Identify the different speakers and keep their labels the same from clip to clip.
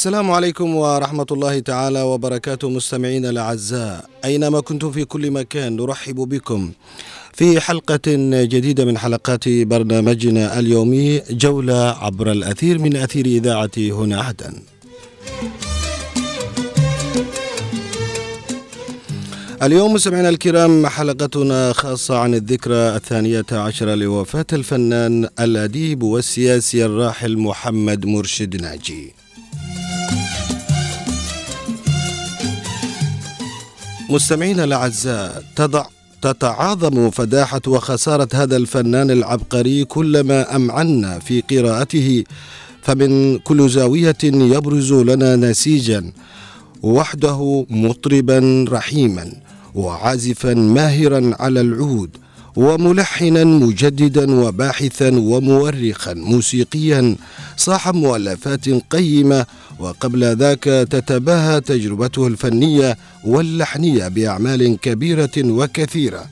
Speaker 1: السلام عليكم ورحمة الله تعالى وبركاته مستمعينا الأعزاء. أينما كنتم في كل مكان نرحب بكم في حلقة جديدة من حلقات برنامجنا اليومي جولة عبر الأثير من أثير إذاعة هنا عدن. اليوم مستمعينا الكرام حلقتنا خاصة عن الذكرى الثانية عشرة لوفاة الفنان الأديب والسياسي الراحل محمد مرشد ناجي. مستمعينا الأعزاء تضع تتعاظم فداحة وخسارة هذا الفنان العبقري كلما أمعنا في قراءته فمن كل زاوية يبرز لنا نسيجا وحده مطربا رحيما وعازفا ماهرا على العود وملحنا مجددا وباحثا ومؤرخا موسيقيا صاحب مؤلفات قيمة وقبل ذاك تتباهى تجربته الفنية واللحنية بأعمال كبيرة وكثيرة.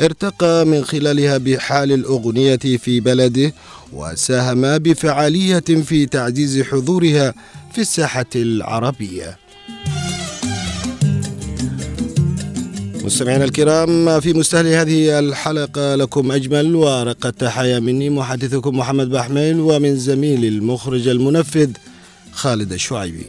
Speaker 1: ارتقى من خلالها بحال الأغنية في بلده وساهم بفعالية في تعزيز حضورها في الساحة العربية. مستمعينا الكرام في مستهل هذه الحلقة لكم أجمل وأرق التحايا مني محدثكم محمد بحميل ومن زميلي المخرج المنفذ خالد الشعيبي.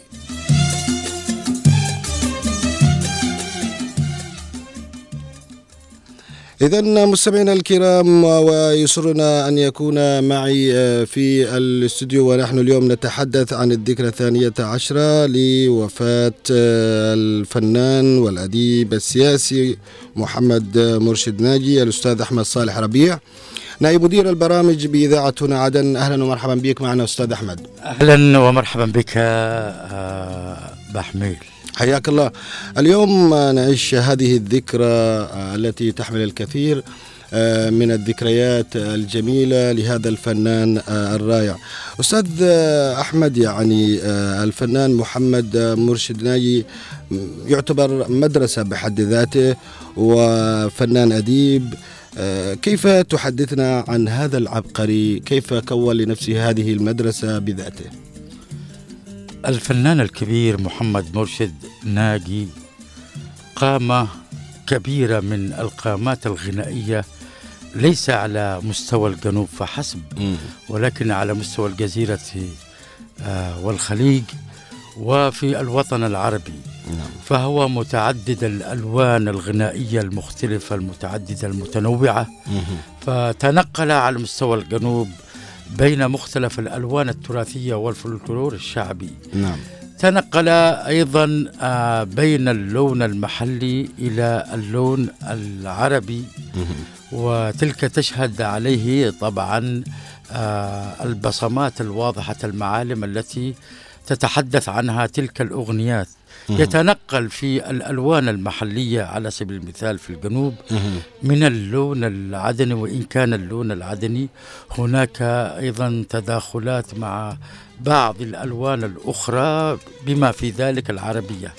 Speaker 1: إذا مستمعينا الكرام ويسرنا أن يكون معي آه، في الاستوديو ونحن اليوم نتحدث عن الذكرى الثانية عشرة لوفاة آه، الفنان والأديب السياسي محمد مرشد ناجي الأستاذ أحمد صالح ربيع. نائب مدير البرامج بإذاعة هنا عدن أهلا ومرحبا بك معنا أستاذ أحمد.
Speaker 2: أهلا ومرحبا بك آه، بحميل.
Speaker 1: حياك الله. اليوم نعيش هذه الذكرى التي تحمل الكثير آه، من الذكريات الجميلة لهذا الفنان آه، الرائع. أستاذ أحمد يعني آه، الفنان محمد مرشد ناجي يعتبر مدرسة بحد ذاته وفنان أديب كيف تحدثنا عن هذا العبقري؟ كيف كون لنفسه هذه المدرسة بذاته؟
Speaker 2: الفنان الكبير محمد مرشد ناجي قامة كبيرة من القامات الغنائية ليس على مستوى الجنوب فحسب ولكن على مستوى الجزيرة آه، والخليج وفي الوطن العربي. نعم. فهو متعدد الألوان الغنائية المختلفة المتعددة المتنوعة. فتنقل على مستوى الجنوب بين مختلف الألوان التراثية والفلكلور الشعبي. نعم. تنقل أيضا آه، بين اللون المحلي إلى اللون العربي. وتلك تشهد عليه طبعا آه، البصمات الواضحة المعالم التي تتحدث عنها تلك الأغنيات. يتنقل في الألوان المحلية على سبيل المثال في الجنوب من اللون العدني وإن كان اللون العدني هناك أيضا تداخلات مع بعض الألوان الأخرى بما في ذلك العربية.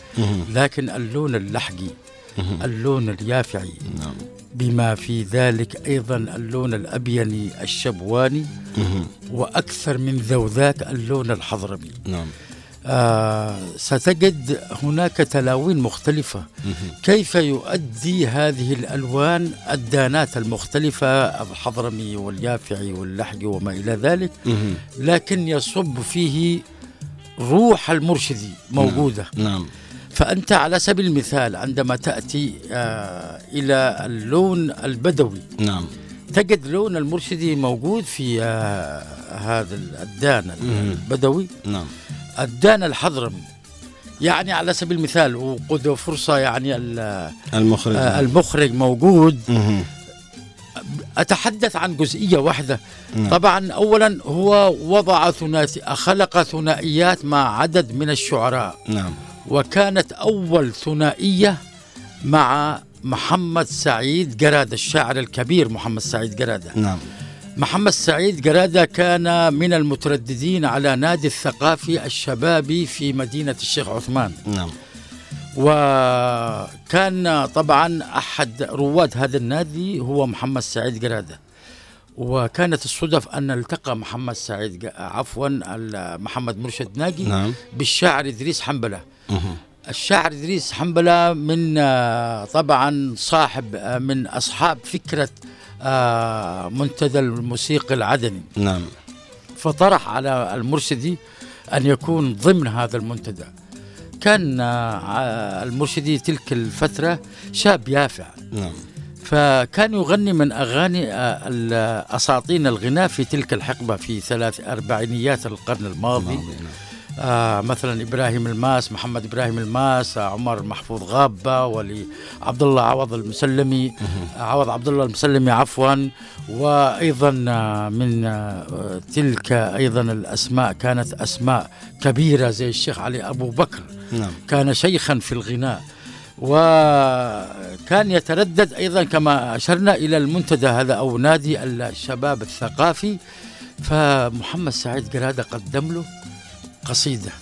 Speaker 2: لكن اللون اللحجي اللون اليافعي نعم. بما في ذلك أيضا اللون الأبيني الشبواني وأكثر من ذوذاك اللون الحضرمي. نعم. آه ستجد هناك تلاوين مختلفة. كيف يؤدي هذه الألوان الدانات المختلفة الحضرمي واليافعي واللحجي وما إلى ذلك؟ لكن يصب فيه روح المرشدي موجودة. نعم. نعم. فأنت على سبيل المثال عندما تأتي آه إلى اللون البدوي نعم. تجد لون المرشدي موجود في آه هذا الدان البدوي. نعم. الدان الحضرمي يعني على سبيل المثال وقد فرصة يعني
Speaker 1: المخرج.
Speaker 2: آه المخرج موجود. أتحدث عن جزئية واحدة. نعم. طبعا أولا هو وضع ثنائي خلق ثنائيات مع عدد من الشعراء. نعم. وكانت أول ثنائية مع محمد سعيد جرادة الشاعر الكبير محمد سعيد جرادة. نعم. محمد سعيد جرادة كان من المترددين على نادي الثقافي الشبابي في مدينة الشيخ عثمان. نعم. وكان طبعا أحد رواد هذا النادي هو محمد سعيد جرادة وكانت الصدف أن التقى محمد سعيد عفوا محمد مرشد ناجي
Speaker 1: نعم.
Speaker 2: بالشاعر إدريس حنبلة. الشاعر إدريس حنبلة من آه، طبعا صاحب آه، من أصحاب فكرة آه، منتدى الموسيقى العدني.
Speaker 1: نعم.
Speaker 2: فطرح على المرشدي أن يكون ضمن هذا المنتدى. كان المرشدي تلك الفترة شاب يافع.
Speaker 1: نعم.
Speaker 2: فكان يغني من أغاني أساطين الغناء في تلك الحقبة في ثلاث أربعينيات القرن الماضي.
Speaker 1: ماضي، نعم.
Speaker 2: آه مثلا إبراهيم الماس محمد إبراهيم الماس آه عمر محفوظ غابة ولي عبد الله عوض المسلمي آه عوض عبد الله المسلمي عفوا. وأيضا آه من آه تلك أيضا الأسماء كانت أسماء كبيرة زي الشيخ علي أبو بكر.
Speaker 1: نعم.
Speaker 2: كان شيخا في الغناء. وكان يتردد أيضا كما أشرنا إلى المنتدى هذا أو نادي الشباب الثقافي. فمحمد سعيد قرادة قدم له. قصيدة.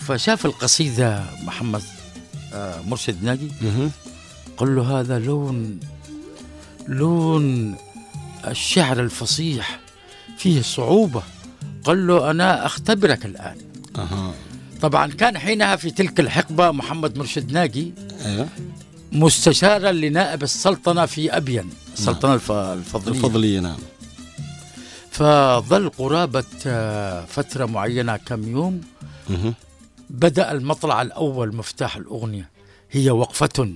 Speaker 2: فشاف القصيدة محمد آه، مرشد ناجي. قال له هذا لون لون الشعر الفصيح فيه صعوبة. قال له أنا أختبرك الآن.
Speaker 1: أها.
Speaker 2: طبعا كان حينها في تلك الحقبة محمد مرشد ناجي.
Speaker 1: أيوه.
Speaker 2: مستشارا لنائب السلطنة في أبين السلطنة الف- الفضلية.
Speaker 1: الفضلية نعم.
Speaker 2: فظل قرابة آه، فترة معينة كم يوم. بدأ المطلع الأول مفتاح الأغنية. هي وقفة.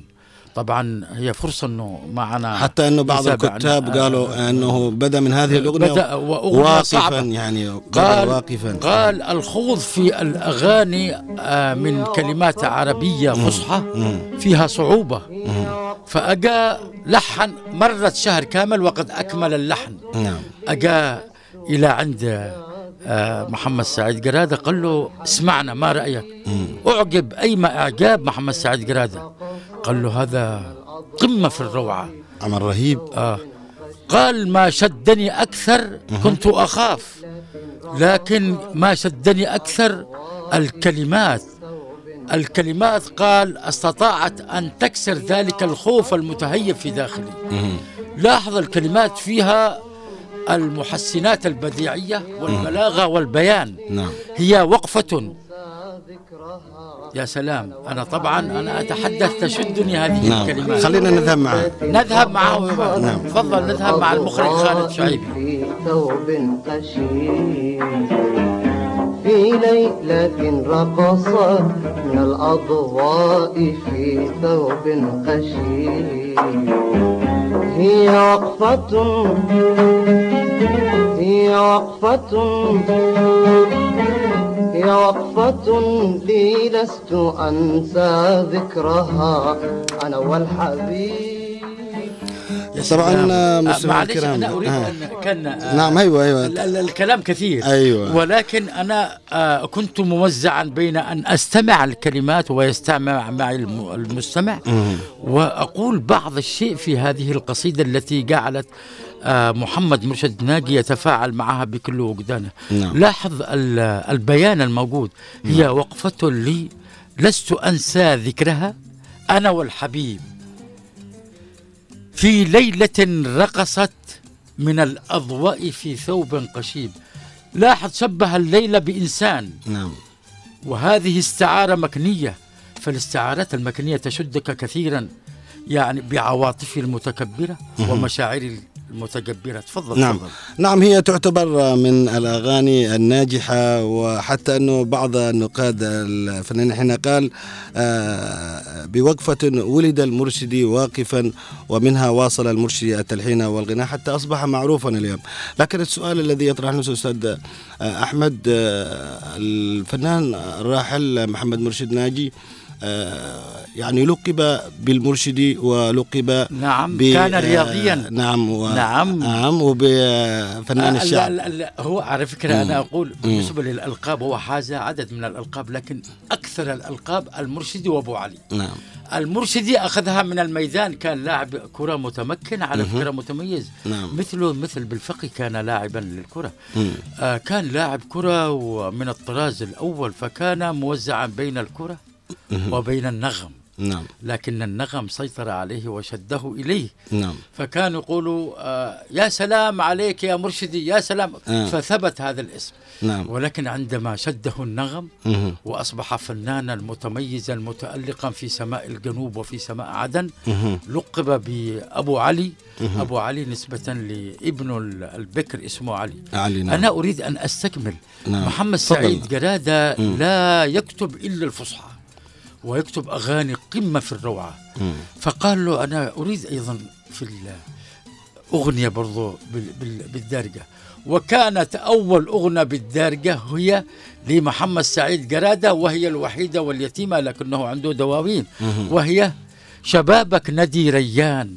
Speaker 2: طبعا هي فرصة أنه معنا
Speaker 1: حتى إنه بعض. الكتاب قالوا إنه بدأ من هذه الأغنية
Speaker 2: بدأ وأغنية
Speaker 1: واقفا
Speaker 2: صعبة
Speaker 1: يعني بدا
Speaker 2: قال
Speaker 1: واقفا.
Speaker 2: قال الخوض في الأغاني آه، من كلمات عربية فصحى. فيها صعوبة. فأجا لحن مرت شهر كامل وقد أكمل اللحن.
Speaker 1: نعم.
Speaker 2: أجا إلى عند آه، محمد سعيد قرادة قال له اسمعنا ما رأيك. أعجب أيما إعجاب محمد سعيد قرادة؟ قال له هذا قمة في الروعة.
Speaker 1: عمل رهيب.
Speaker 2: آه. قال ما شدني أكثر كنت أخاف لكن ما شدني أكثر الكلمات. الكلمات قال استطاعت أن تكسر ذلك الخوف المتهيب في داخلي. لاحظ الكلمات فيها المحسنات البديعية والبلاغة والبيان.
Speaker 1: نعم.
Speaker 2: هي وقفة. يا سلام. أنا طبعا أنا أتحدث تشدني هذه
Speaker 1: نعم.
Speaker 2: الكلمات.
Speaker 1: خلينا نذهب معه.
Speaker 2: نذهب معه.
Speaker 1: نعم.
Speaker 2: تفضل نذهب مع المخرج خالد شعيبي
Speaker 3: في ثوب قشيم في ليلة رقصت من الأضواء في ثوب قشيم هي وقفة. هي وقفة هي وقفة لي لست أنسى ذكرها أنا والحبيب
Speaker 2: يا
Speaker 1: طبعاً،
Speaker 2: معلش
Speaker 1: الكرام.
Speaker 2: أنا أريد
Speaker 1: آه.
Speaker 2: أن كان آه،
Speaker 1: نعم أيوه أيوه
Speaker 2: ال- ال- الكلام كثير
Speaker 1: أيوة.
Speaker 2: ولكن أنا آه، كنت موزعا بين أن أستمع الكلمات ويستمع معي الم- المستمع
Speaker 1: مم.
Speaker 2: وأقول بعض الشيء في هذه القصيدة التي جعلت محمد مرشد ناجي يتفاعل معها بكل وجدانه.
Speaker 1: نعم.
Speaker 2: لاحظ ال- البيان الموجود. هي وقفة لي لست أنسى ذكرها. أنا والحبيب. في ليلة رقصت من الأضواء في ثوب قشيب. لاحظ شبه الليلة بإنسان.
Speaker 1: نعم.
Speaker 2: وهذه استعارة مكنية. فالاستعارات المكنية تشدك كثيرا. يعني بعواطفي المتكبرة ومشاعري المتجبرة تفضل
Speaker 1: نعم.
Speaker 2: تفضل.
Speaker 1: نعم هي تعتبر من الأغاني الناجحة وحتى أنه بعض النقاد الفنانين حين قال آه، بوقفة ولد المرشدي واقفا ومنها واصل المرشدي التلحين والغناء حتى أصبح معروفا اليوم. لكن السؤال الذي يطرح نفسه أستاذ آه، أحمد آه، الفنان الراحل محمد مرشد ناجي يعني لقب بالمرشدي ولقب
Speaker 2: نعم كان
Speaker 1: آه،
Speaker 2: رياضيا
Speaker 1: نعم و...
Speaker 2: نعم.
Speaker 1: نعم وبفنان
Speaker 2: آه،
Speaker 1: الشعب.
Speaker 2: لا لا لا هو على فكرة أنا أقول بالنسبة للألقاب هو حاز عدد من الألقاب لكن أكثر الألقاب المرشدي وأبو علي.
Speaker 1: نعم.
Speaker 2: المرشدي أخذها من الميدان كان لاعب كرة متمكن على فكرة متميز.
Speaker 1: نعم.
Speaker 2: مثله مثل بالفقي كان لاعبا للكرة.
Speaker 1: مم.
Speaker 2: آه كان لاعب كرة ومن الطراز الأول فكان موزعا بين الكرة. وبين النغم.
Speaker 1: نعم.
Speaker 2: لكن النغم سيطر عليه وشده إليه.
Speaker 1: نعم.
Speaker 2: فكانوا يقولوا آه يا سلام عليك يا مرشدي يا سلام.
Speaker 1: آه.
Speaker 2: فثبت هذا الاسم.
Speaker 1: نعم.
Speaker 2: ولكن عندما شده النغم
Speaker 1: مهم.
Speaker 2: وأصبح فنانا متميزا متألقا في سماء الجنوب وفي سماء عدن
Speaker 1: مهم.
Speaker 2: لقب بأبو علي. أبو علي نسبة لابنه ال- البكر اسمه علي.
Speaker 1: علي نعم.
Speaker 2: أنا أريد أن أستكمل.
Speaker 1: نعم.
Speaker 2: محمد. سعيد
Speaker 1: مم.
Speaker 2: لا يكتب إلا الفصحى. ويكتب أغاني قمة في الروعة.
Speaker 1: مم.
Speaker 2: فقال له أنا أريد أيضا في الأغنية برضو بال- بال- بالدارجة. وكانت أول أغنية بالدارجة هي لمحمد سعيد جرادة وهي الوحيدة واليتيمة لكنه عنده دواوين. وهي شبابك ندي ريان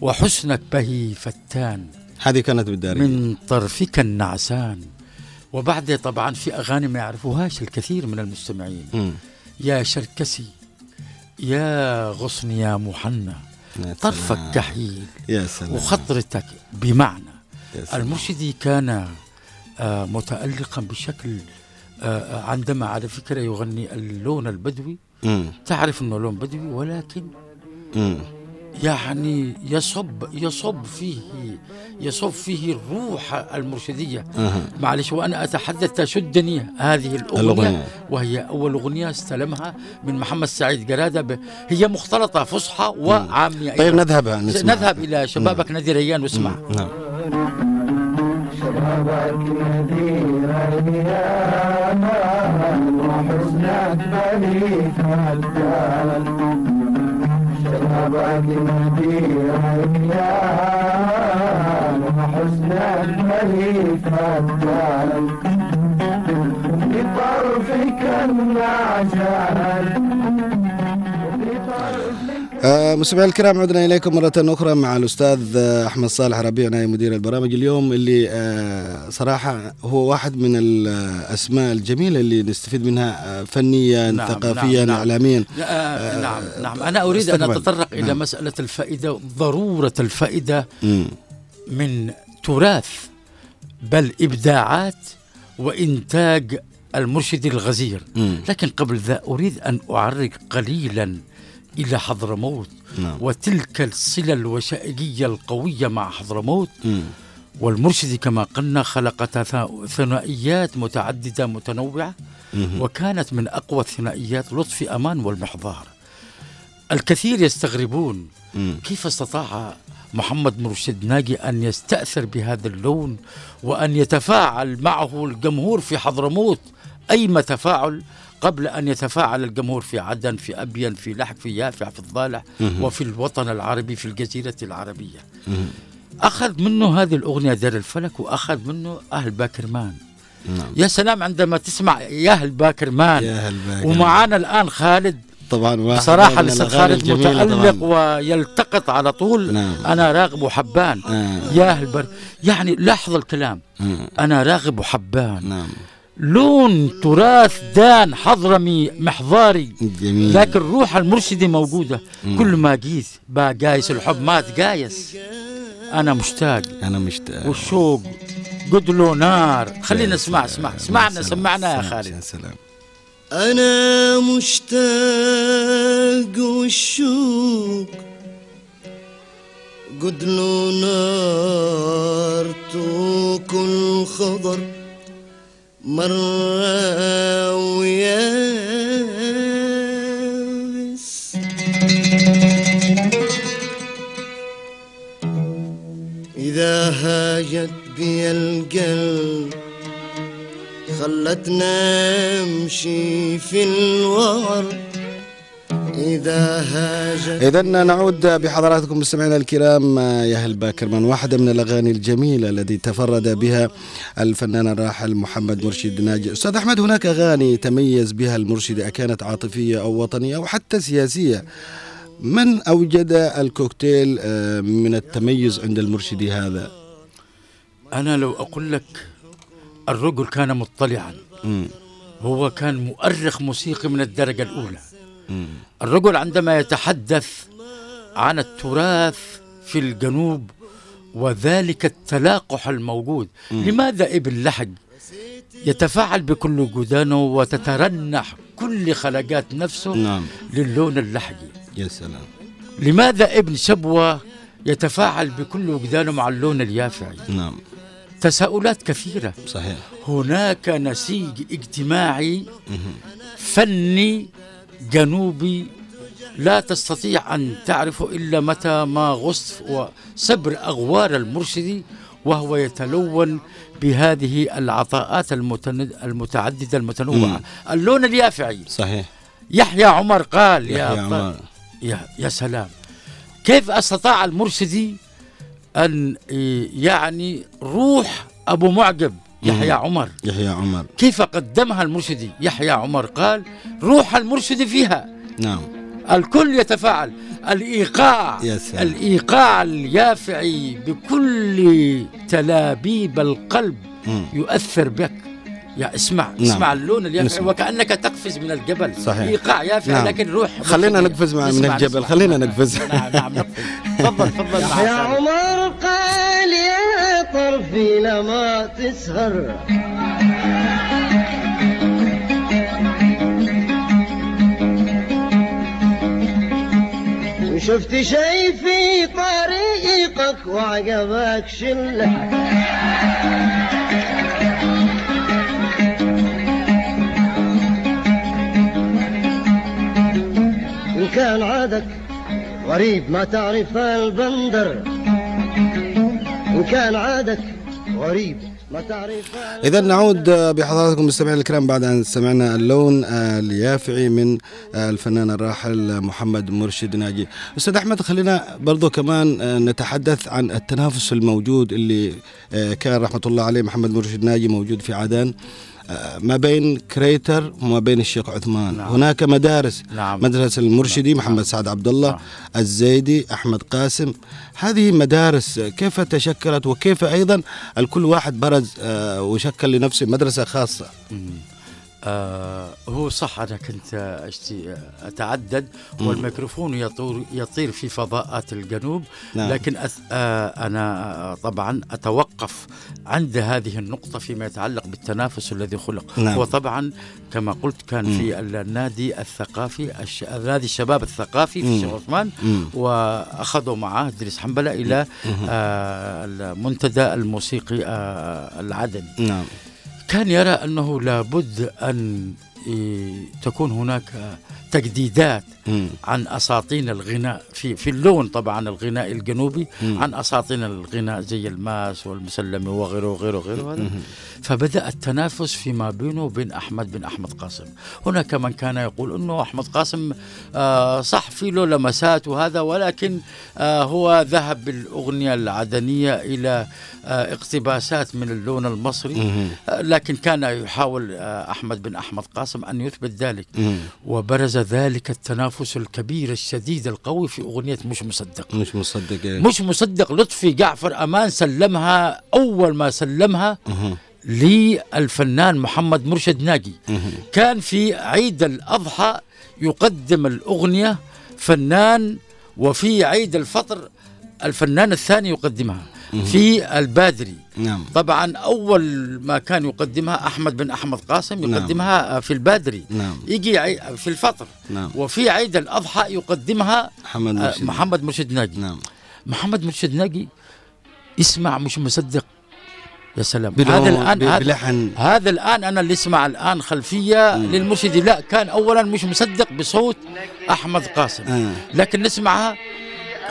Speaker 2: وحسنك بهي فتان.
Speaker 1: هذه كانت بالدارجة.
Speaker 2: من طرفك النعسان. وبعد طبعا في أغاني ما يعرفوهاش الكثير من المستمعين.
Speaker 1: مم.
Speaker 2: يا شركسي يا غصن يا محنى طرفك. كحيل
Speaker 1: يا سلام
Speaker 2: وخطرتك بمعنى
Speaker 1: يا سلام.
Speaker 2: المرشدي كان آه، متألقا بشكل آه، عندما على فكرة يغني اللون البدوي
Speaker 1: مم.
Speaker 2: تعرف أنه لون بدوي ولكن
Speaker 1: مم.
Speaker 2: يعني يصب يصب فيه يصب فيه الروح المرشدية
Speaker 1: أها.
Speaker 2: معلش وأنا أتحدث تشدني هذه الأغنية,
Speaker 1: الأغنية.
Speaker 2: وهي أول أغنية استلمها من محمد سعيد جرادة. هي مختلطة فصحى وعامية
Speaker 1: طيب
Speaker 2: أيضاً.
Speaker 1: نذهب نسمع
Speaker 2: نذهب إلى شبابك نادي ريان واسمع
Speaker 1: نعم
Speaker 3: شبابك نذير أيام وحزنك مجال شبابك نذير أيام وحزنك بليك مجال بطرفك النعجال
Speaker 1: آه، مستمعينا الكرام عدنا إليكم مرة أخرى مع الأستاذ آه، أحمد صالح ربيع نائب مدير البرامج اليوم اللي آه، صراحة هو واحد من الأسماء الجميلة اللي نستفيد منها آه، فنيا
Speaker 2: نعم،
Speaker 1: ثقافيا
Speaker 2: نعم، نعم.
Speaker 1: اعلاميا
Speaker 2: آه نعم نعم أنا أريد أن
Speaker 1: استقبل.
Speaker 2: أتطرق إلى
Speaker 1: نعم.
Speaker 2: مسألة الفائدة ضرورة الفائدة
Speaker 1: مم.
Speaker 2: من تراث بل إبداعات وإنتاج المرشد الغزير. لكن قبل ذا أريد أن أعرق قليلا إلى حضرموت.
Speaker 1: نعم.
Speaker 2: وتلك الصلة الوشائجية القوية مع حضرموت.
Speaker 1: مم.
Speaker 2: والمرشد كما قلنا خلق ثنائيات متعددة متنوعة.
Speaker 1: مم.
Speaker 2: وكانت من أقوى الثنائيات لطفي أمان والمحضار. الكثير يستغربون
Speaker 1: مم.
Speaker 2: كيف استطاع محمد مرشد ناجي أن يستأثر بهذا اللون وأن يتفاعل معه الجمهور في حضرموت. أيما تفاعل؟ قبل أن يتفاعل الجمهور في عدن في أبين في لحق في يافع في الضالع. وفي الوطن العربي في الجزيرة العربية. أخذ منه هذه الأغنية دار الفلك وأخذ منه أهل باكرمان
Speaker 1: نعم
Speaker 2: يا سلام عندما تسمع يا أهل باكرمان
Speaker 1: يا هلا
Speaker 2: ومعانا الآن خالد
Speaker 1: طبعا واحد
Speaker 2: بصراحة
Speaker 1: الأغاني
Speaker 2: خالد متألق
Speaker 1: طبعاً.
Speaker 2: ويلتقط على طول
Speaker 1: نعم.
Speaker 2: أنا راغب وحبان
Speaker 1: آه.
Speaker 2: يا أهل بر يعني لاحظ الكلام
Speaker 1: مم.
Speaker 2: أنا راغب وحبان
Speaker 1: نعم
Speaker 2: لون تراث دان حضرمي محضاري.
Speaker 1: جميل.
Speaker 2: لكن روح المرشدي موجودة. كل ما جيت بقى جايس الحب مات جايس. أنا مشتاق.
Speaker 1: أنا مشتاق.
Speaker 2: والشوق. قد له نار. خلينا نسمع. اسمع سمعنا. سمعنا يا
Speaker 1: سلام.
Speaker 2: خالد.
Speaker 1: يا سلام.
Speaker 4: أنا مشتاق والشوق. قد له نار كل خضر مرة ويابس إذا هاجت بي القلب خلتنا نمشي في الوعر إذا هاجت
Speaker 1: إذا نعود بحضراتكم مستمعينا الكرام يا أهل باكرمان واحدة من الأغاني الجميلة التي تفرد بها الفنان الراحل محمد مرشد ناجي أستاذ أحمد هناك أغاني تميز بها المرشد أكانت عاطفية أو وطنية أو حتى سياسية من أوجد الكوكتيل آه، من التميز عند المرشد هذا
Speaker 2: أنا لو أقول لك الرجل كان مطلعا
Speaker 1: مم.
Speaker 2: هو كان مؤرخ موسيقي من الدرجة الأولى. الرجل عندما يتحدث عن التراث في الجنوب وذلك التلاقح الموجود لماذا ابن لحج يتفاعل بكل جدانه وتترنح كل خلقات نفسه
Speaker 1: نعم.
Speaker 2: للون اللحجي؟
Speaker 1: يا سلام.
Speaker 2: لماذا ابن شبوة يتفاعل بكل وجدانه مع اللون اليافعي؟
Speaker 1: نعم.
Speaker 2: تساؤلات كثيرة.
Speaker 1: صحيح.
Speaker 2: هناك نسيج اجتماعي فني جنوبي لا تستطيع أن تعرفه إلا متى ما غصت وسبر أغوار المرشدي وهو يتلون بهذه العطاءات المتعددة المتنوعة. اللون اليافعي.
Speaker 1: صحيح.
Speaker 2: يحيى عمر قال يا,
Speaker 1: يحيى
Speaker 2: ط-
Speaker 1: عمر.
Speaker 2: يا, يا سلام. كيف أستطاع المرشدي أن يعني روح أبو معجب يحيى عمر
Speaker 1: يحيى عمر
Speaker 2: كيف قدمها المرشدي يحيى عمر قال روح المرشد فيها
Speaker 1: نعم
Speaker 2: الكل يتفاعل الإيقاع
Speaker 1: يا سلام.
Speaker 2: الإيقاع اليافعي بكل تلابيب القلب
Speaker 1: مم.
Speaker 2: يؤثر بك يا اسمع
Speaker 1: نعم.
Speaker 2: اسمع اللون اليافعي
Speaker 1: نسمع.
Speaker 2: وكأنك تقفز من الجبل
Speaker 1: صحيح.
Speaker 2: إيقاع يافع
Speaker 1: نعم.
Speaker 2: لكن روح
Speaker 1: خلينا. نقفز مع- من الجبل،
Speaker 2: نسمع.
Speaker 1: خلينا نقفز.
Speaker 2: نعم نعم نقفز تفضل تفضل
Speaker 5: يا. عمر قال يا طرفي لما تسهر. وشفت شي في طريقك وعقبك شله إن كان عادك غريب ما تعرف البندر. إن كان عادك غريب.
Speaker 1: إذا نعود بحضراتكم مستمعينا الكرام بعد أن سمعنا اللون اليافعي من الفنان الراحل محمد مرشد ناجي. أستاذ أحمد خلينا برضو كمان نتحدث عن التنافس الموجود اللي كان رحمة الله عليه محمد مرشد ناجي موجود في عدن. ما بين كريتر وما بين الشيخ عثمان
Speaker 2: نعم.
Speaker 1: هناك مدارس
Speaker 2: نعم.
Speaker 1: مدرسة المرشدي
Speaker 2: نعم.
Speaker 1: محمد سعد عبد الله
Speaker 2: نعم.
Speaker 1: الزيدي أحمد قاسم هذه مدارس كيف تشكلت وكيف أيضا الكل واحد برز آه، وشكل لنفسه مدرسة خاصة
Speaker 2: آه هو صح أنا كنت أتعدد والميكروفون يطور يطير في فضاءات الجنوب
Speaker 1: نعم.
Speaker 2: لكن أث آه أنا آه، طبعا أتوقف عند هذه النقطة فيما يتعلق بالتنافس الذي خلق
Speaker 1: نعم.
Speaker 2: وطبعا كما قلت كان في النادي الثقافي الش... نادي الشباب الثقافي في
Speaker 1: مم.
Speaker 2: الشيخ عثمان
Speaker 1: مم.
Speaker 2: وأخذوا معاه إدريس حنبلة إلى آه المنتدى الموسيقي آه العدني
Speaker 1: نعم
Speaker 2: كان يرى أنه لابد أن إيه، تكون هناك تجديدات
Speaker 1: مم.
Speaker 2: عن أساطين الغناء في في اللون طبعا الغناء الجنوبي
Speaker 1: مم.
Speaker 2: عن أساطين الغناء زي الماس والمسلمي وغيره وغيره وغيره هذا فبدأ التنافس فيما بينه وبين أحمد بن أحمد قاسم هناك من كان يقول إنه أحمد قاسم آه صح في له لمسات وهذا ولكن آه هو ذهب بالأغنية العدنية إلى آه اقتباسات من اللون المصري
Speaker 1: مم.
Speaker 2: آه لكن كان يحاول آه أحمد بن أحمد قاسم أن يثبت ذلك
Speaker 1: مم.
Speaker 2: وبرز ذلك التنافس الكبير الشديد القوي في أغنية مش مصدق
Speaker 1: مش مصدق إيه.
Speaker 2: مش مصدق لطفي جعفر أمان سلمها أول ما سلمها. للفنان محمد مرشد ناجي. كان في عيد الأضحى يقدم الأغنية فنان وفي عيد الفطر الفنان الثاني يقدمها في البادري.
Speaker 1: نعم.
Speaker 2: طبعا أول ما كان يقدمها أحمد بن أحمد قاسم يقدمها في البادري.
Speaker 1: نعم.
Speaker 2: يجي في الفطر.
Speaker 1: نعم.
Speaker 2: وفي عيد الأضحى يقدمها
Speaker 1: محمد
Speaker 2: آه،
Speaker 1: مرشد.
Speaker 2: محمد مرشد ناجي.
Speaker 1: نعم.
Speaker 2: محمد مرشد ناجي اسمع مش مصدق. يا سلام. هذا هذا,
Speaker 1: بلحن.
Speaker 2: هذا الآن أنا اللي أسمع الآن خلفية للمرشد. لا كان أولا مش مصدق بصوت أحمد قاسم.
Speaker 1: آه.
Speaker 2: لكن نسمعها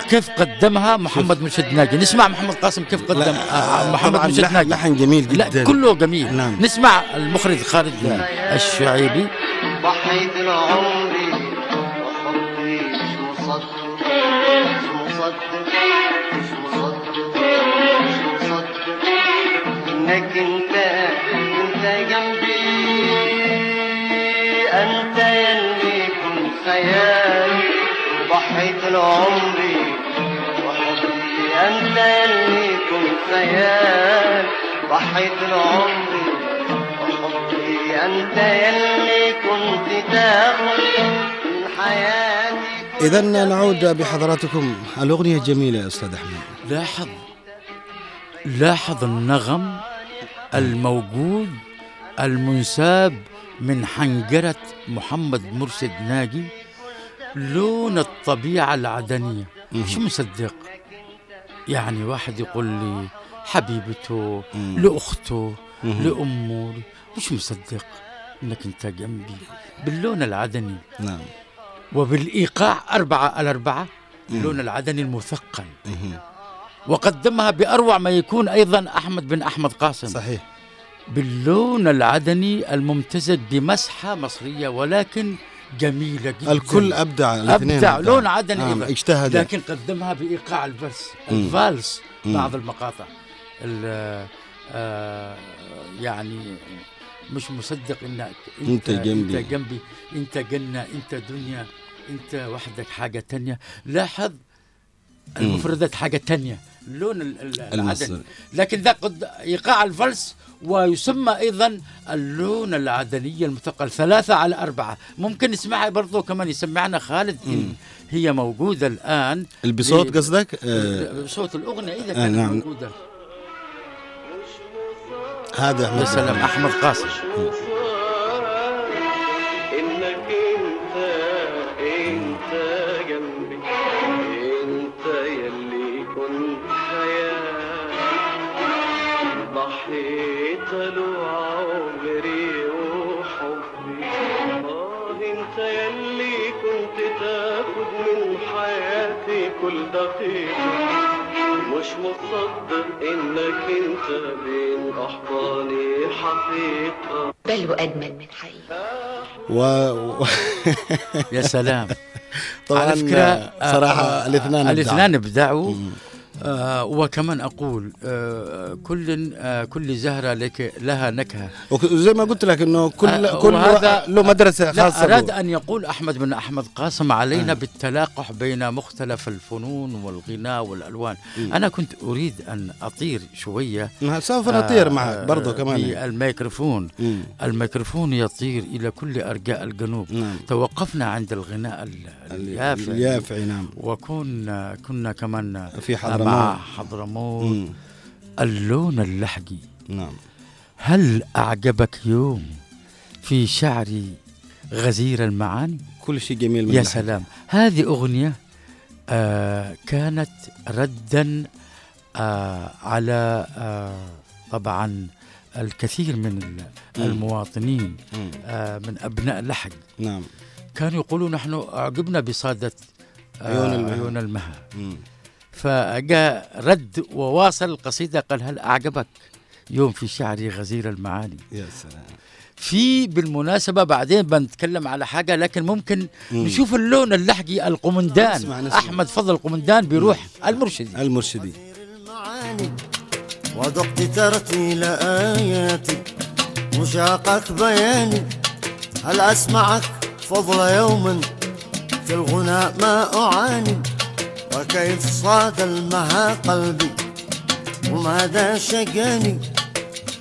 Speaker 2: كيف قدمها محمد مرشد ناجي؟ نسمع محمد قاسم كيف قدم آه، محمد
Speaker 1: طبعا
Speaker 2: مرشد
Speaker 1: لحن,
Speaker 2: ناجي.
Speaker 1: لحن جميل جدا.
Speaker 2: لا كله جميل.
Speaker 1: نعم.
Speaker 2: نسمع المخرج خالد الشعيبي.
Speaker 5: ضحيت لعمري وحبي مش مصدق مش مصدق مش مصدق مش مصدق انك انت انت جنبي انت يلي كنت خيالي ضحيت لعمري خيالي ضحيت لعمري وحبي أنت يلي كنت تاخد من حياتي
Speaker 1: إذا نعود بحضراتكم. الأغنية جميلة يا أستاذ أحمد.
Speaker 2: لاحظ لاحظ النغم الموجود المنساب من حنجرة محمد مرشد ناجي لون الطبيعة العدنية. مش مصدق؟ يعني واحد يقول لي حبيبته
Speaker 1: مم.
Speaker 2: لأخته
Speaker 1: مم.
Speaker 2: لأمه مش مصدق إنك أنت جنبي باللون العدني.
Speaker 1: نعم.
Speaker 2: وبالإيقاع أربعة على أربعة اللون العدني المثقل. وقدمها بأروع ما يكون أيضا أحمد بن أحمد قاسم.
Speaker 1: صحيح.
Speaker 2: باللون العدني الممتزج بمسحة مصرية ولكن جميلة جدا.
Speaker 1: الكل أبدع الاثنين.
Speaker 2: أبدع. لون عدني أيضا.
Speaker 1: اجتهد.
Speaker 2: لكن قدمها بإيقاع الفلس. الفالس. بعض المقاطع. ال- آه، يعني مش مصدق إنك
Speaker 1: أنت جنبي.
Speaker 2: انت جنبي. انت جنة انت دنيا انت وحدك حاجة تانية. لاحظ المفردات حاجة تانية. اللون. العدني لكن ذا قد إيقاع الفلس ويسمى أيضا اللون العدني المثقل. ثلاثة على أربعة. ممكن نسمعها برضو كمان يسمعنا خالد إن هي موجودة الآن.
Speaker 1: بصوت
Speaker 2: ب-
Speaker 1: قصدك؟ آه.
Speaker 2: صوت الأغنية إذا
Speaker 1: آه،
Speaker 2: كانت
Speaker 1: نعم.
Speaker 2: موجودة.
Speaker 1: هذا
Speaker 2: يا
Speaker 1: احمد
Speaker 2: سلام أحمد قاسم.
Speaker 4: مش مصدق انك انت بين احضاني حقيقة
Speaker 6: بل وأجمل من حقيقة
Speaker 1: و... و...
Speaker 2: يا سلام
Speaker 1: طبعا
Speaker 2: على فكرة آه، صراحة
Speaker 1: الاثنان
Speaker 2: الاثنان ابدعوا آه وكمان أقول آه كل آه كل زهرة لك لها نكهة
Speaker 1: وزي ما قلت لك إنه كل
Speaker 2: آه،
Speaker 1: كل
Speaker 2: وهذا-
Speaker 1: له مدرسة
Speaker 2: خاصة
Speaker 1: أراد.
Speaker 2: أن يقول أحمد بن أحمد قاسم علينا
Speaker 1: آه.
Speaker 2: بالتلاقح بين مختلف الفنون والغناء والألوان أنا كنت أريد أن أطير شوية
Speaker 1: نعم، سوف نطير
Speaker 2: آه،
Speaker 1: معك برضه كمان
Speaker 2: بالميكروفون
Speaker 1: مم.
Speaker 2: الميكروفون يطير إلى كل أرجاء الجنوب
Speaker 1: نعم.
Speaker 2: توقفنا عند الغناء ال- اليافع
Speaker 1: اليافعي نعم
Speaker 2: وكنا كنا كمان
Speaker 1: في حضرموت.
Speaker 2: مع حضرموت. اللون اللحجي
Speaker 1: نعم
Speaker 2: هل أعجبك يوم في شعري غزير المعاني
Speaker 1: كل شيء جميل من
Speaker 2: يا
Speaker 1: اللحن.
Speaker 2: سلام هذه أغنية آه كانت ردا آه على آه طبعا الكثير من. المواطنين. آه من أبناء لحج
Speaker 1: نعم
Speaker 2: كانوا يقولون نحن أعجبنا بصادة
Speaker 1: عيون
Speaker 2: آه
Speaker 1: المها.
Speaker 2: عيون المها. فجاء رد وواصل القصيدة قال هل أعجبك يوم في شعري غزير المعاني؟
Speaker 1: يا سلام.
Speaker 2: في بالمناسبة بعدين بنتكلم على حاجة لكن ممكن
Speaker 1: مم.
Speaker 2: نشوف اللون اللحجي القمندان.
Speaker 1: نسمع- نسمع.
Speaker 2: أحمد فضل القمندان بيروح المرشدي.
Speaker 1: المرشدي.
Speaker 5: المعاني وذقت ترتيل آياتي وشاقك بياني. هل أسمعك فضل يوم في الغناء ما أعاني؟ وكيف صاد المها قلبي وماذا شقاني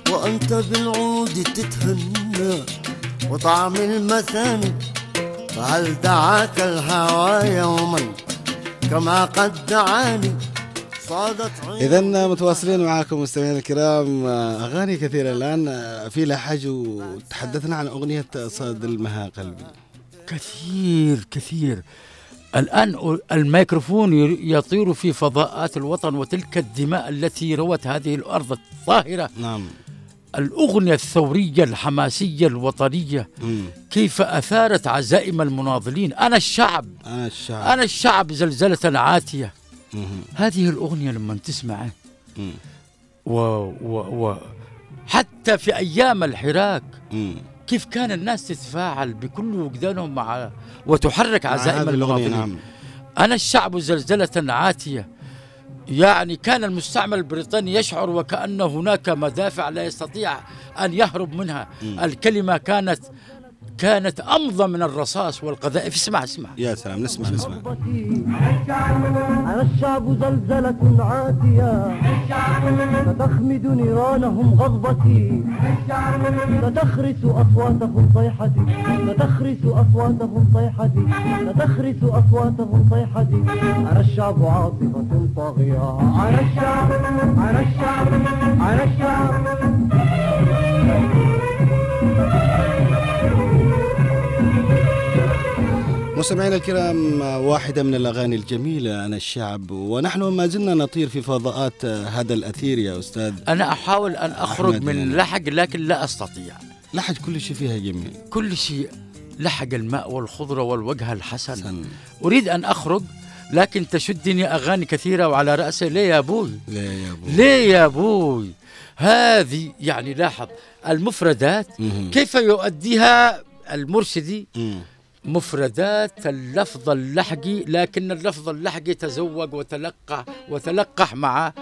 Speaker 5: وأنت بالعود تتهنى وطعم المثاني. فهل دعاك الهوى يوما كما قد دعاني؟ صادت عيوني
Speaker 1: اذا متواصلين معكم مستمعينا الكرام. أغاني كثيرة الآن. في لحج وتحدثنا عن أغنية صاد المها قلبي.
Speaker 2: كثير كثير. الآن الميكروفون يطير في فضاءات الوطن وتلك الدماء التي روت هذه الأرض الطاهرة
Speaker 1: نعم
Speaker 2: الأغنية الثورية الحماسية الوطنية
Speaker 1: مم.
Speaker 2: كيف أثارت عزائم المناضلين أنا الشعب
Speaker 1: أنا الشعب
Speaker 2: أنا الشعب زلزلة عاتية
Speaker 1: مم.
Speaker 2: هذه الأغنية لما تسمعها. و, و, و حتى في أيام الحراك
Speaker 1: مم.
Speaker 2: كيف كان الناس تتفاعل بكل وجدانهم مع وتحرك عزائم المناضلين
Speaker 1: نعم.
Speaker 2: أنا الشعب زلزلة عاتية. يعني كان المستعمر البريطاني يشعر وكأن هناك مدافع لا يستطيع أن يهرب منها. الكلمة كانت كانت أمضى من الرصاص والقذائف. اسمع اسمع.
Speaker 1: يا سلام نسمع نسمع.
Speaker 5: أنا الشعب زلزلة عاتية. ستخمد نيرانهم غضبتي. ستخرس أصواتهم صيحتي. ستخرس أصواتهم صيحتي. ستخرس أصواتهم صيحتي. أنا الشعب عاصفة طاغية. أنا الشعب أنا الشعب أنا الشعب.
Speaker 1: مستمعينا الكرام واحدة من الأغاني الجميلة عن الشعب ونحن ما زلنا نطير في فضاءات هذا الأثير يا أستاذ.
Speaker 2: أنا أحاول أن أخرج من
Speaker 1: يعني.
Speaker 2: لحق لكن لا أستطيع.
Speaker 1: لحج كل شيء فيها جميل.
Speaker 2: كل شيء لحق الماء والخضرة والوجه الحسن.
Speaker 1: حسن.
Speaker 2: أريد أن أخرج لكن تشدني أغاني كثيرة وعلى رأسي. ليه يا أبوي؟
Speaker 1: لا يا أبو
Speaker 2: ليه يا أبوي؟ هذه يعني لاحظ المفردات
Speaker 1: مهم.
Speaker 2: كيف يؤديها المرشدي؟
Speaker 1: مم.
Speaker 2: مفردات اللفظ اللحقي لكن اللفظ اللحقي تزوج وتلقح وتلقح مع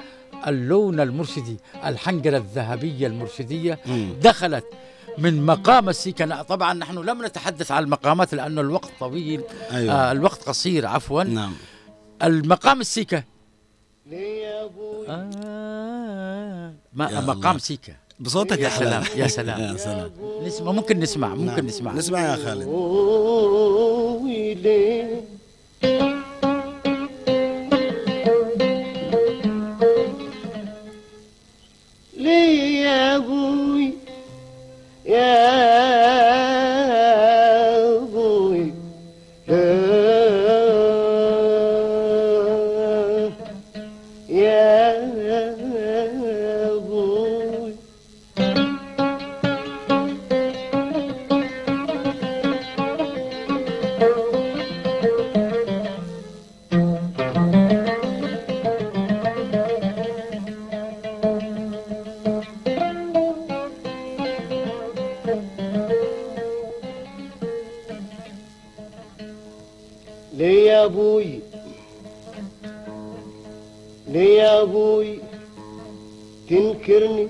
Speaker 2: اللون المرشدي الحنجرة الذهبية المرشدية. دخلت من مقام السيكنة طبعا نحن لم نتحدث عن المقامات لأن الوقت طويل.
Speaker 1: أيوة.
Speaker 2: آه الوقت قصير عفوا.
Speaker 1: نعم.
Speaker 2: المقام السيكا
Speaker 4: ليه يا أبوي؟
Speaker 2: آه ما مقام
Speaker 1: الله.
Speaker 2: سيكا
Speaker 1: بصوتك
Speaker 2: يا سلام
Speaker 1: خالد
Speaker 2: يا سلام.
Speaker 1: يا سلام.
Speaker 2: نسمع ممكن نسمع ممكن
Speaker 1: نعم.
Speaker 2: نسمع.
Speaker 1: نسمع يا خالد.
Speaker 4: تنكرني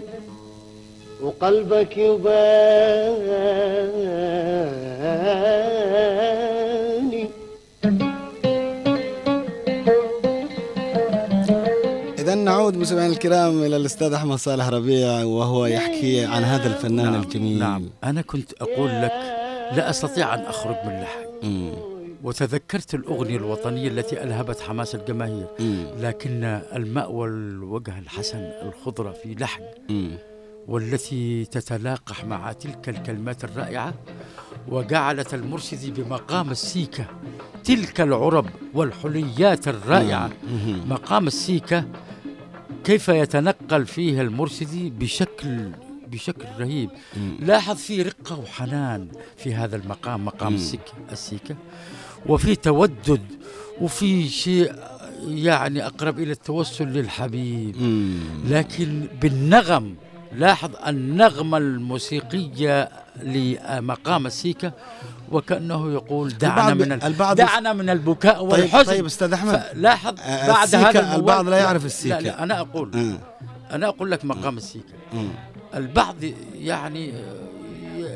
Speaker 4: وقلبك يباني
Speaker 1: إذا نعود مستمعينا الكرام إلى الأستاذ أحمد صالح ربيع وهو يحكي عن هذا الفنان
Speaker 2: نعم
Speaker 1: الجميل.
Speaker 2: نعم. أنا كنت أقول لك لا أستطيع أن أخرج من
Speaker 1: مم.
Speaker 2: وتذكرت الأغنية الوطنية التي ألهبت حماس الجماهير. لكن الماء والوجه الحسن الخضرة في لحن. والتي تتلاقح مع تلك الكلمات الرائعة وجعلت المرشد بمقام السيكة تلك العرب والحليات الرائعة. مقام السيكة كيف يتنقل فيه المرشدي بشكل بشكل رهيب
Speaker 1: مم.
Speaker 2: لاحظ في رقة وحنان في هذا المقام مقام. السيكة السيكة وفي تودد وفي شيء يعني أقرب إلى التوسل للحبيب. لكن بالنغم لاحظ النغمة الموسيقية لمقام السيكة وكأنه يقول دعنا من ال...
Speaker 1: البعض-
Speaker 2: دعنا من البكاء
Speaker 1: طيب
Speaker 2: والحزن
Speaker 1: طيب أستاذ أحمد
Speaker 2: لاحظ بعد هذا
Speaker 1: البعض لا يعرف
Speaker 2: لا,
Speaker 1: السيكة.
Speaker 2: لا أنا أقول
Speaker 1: مم.
Speaker 2: أنا أقول لك مقام السيكة
Speaker 1: مم.
Speaker 2: البعض يعني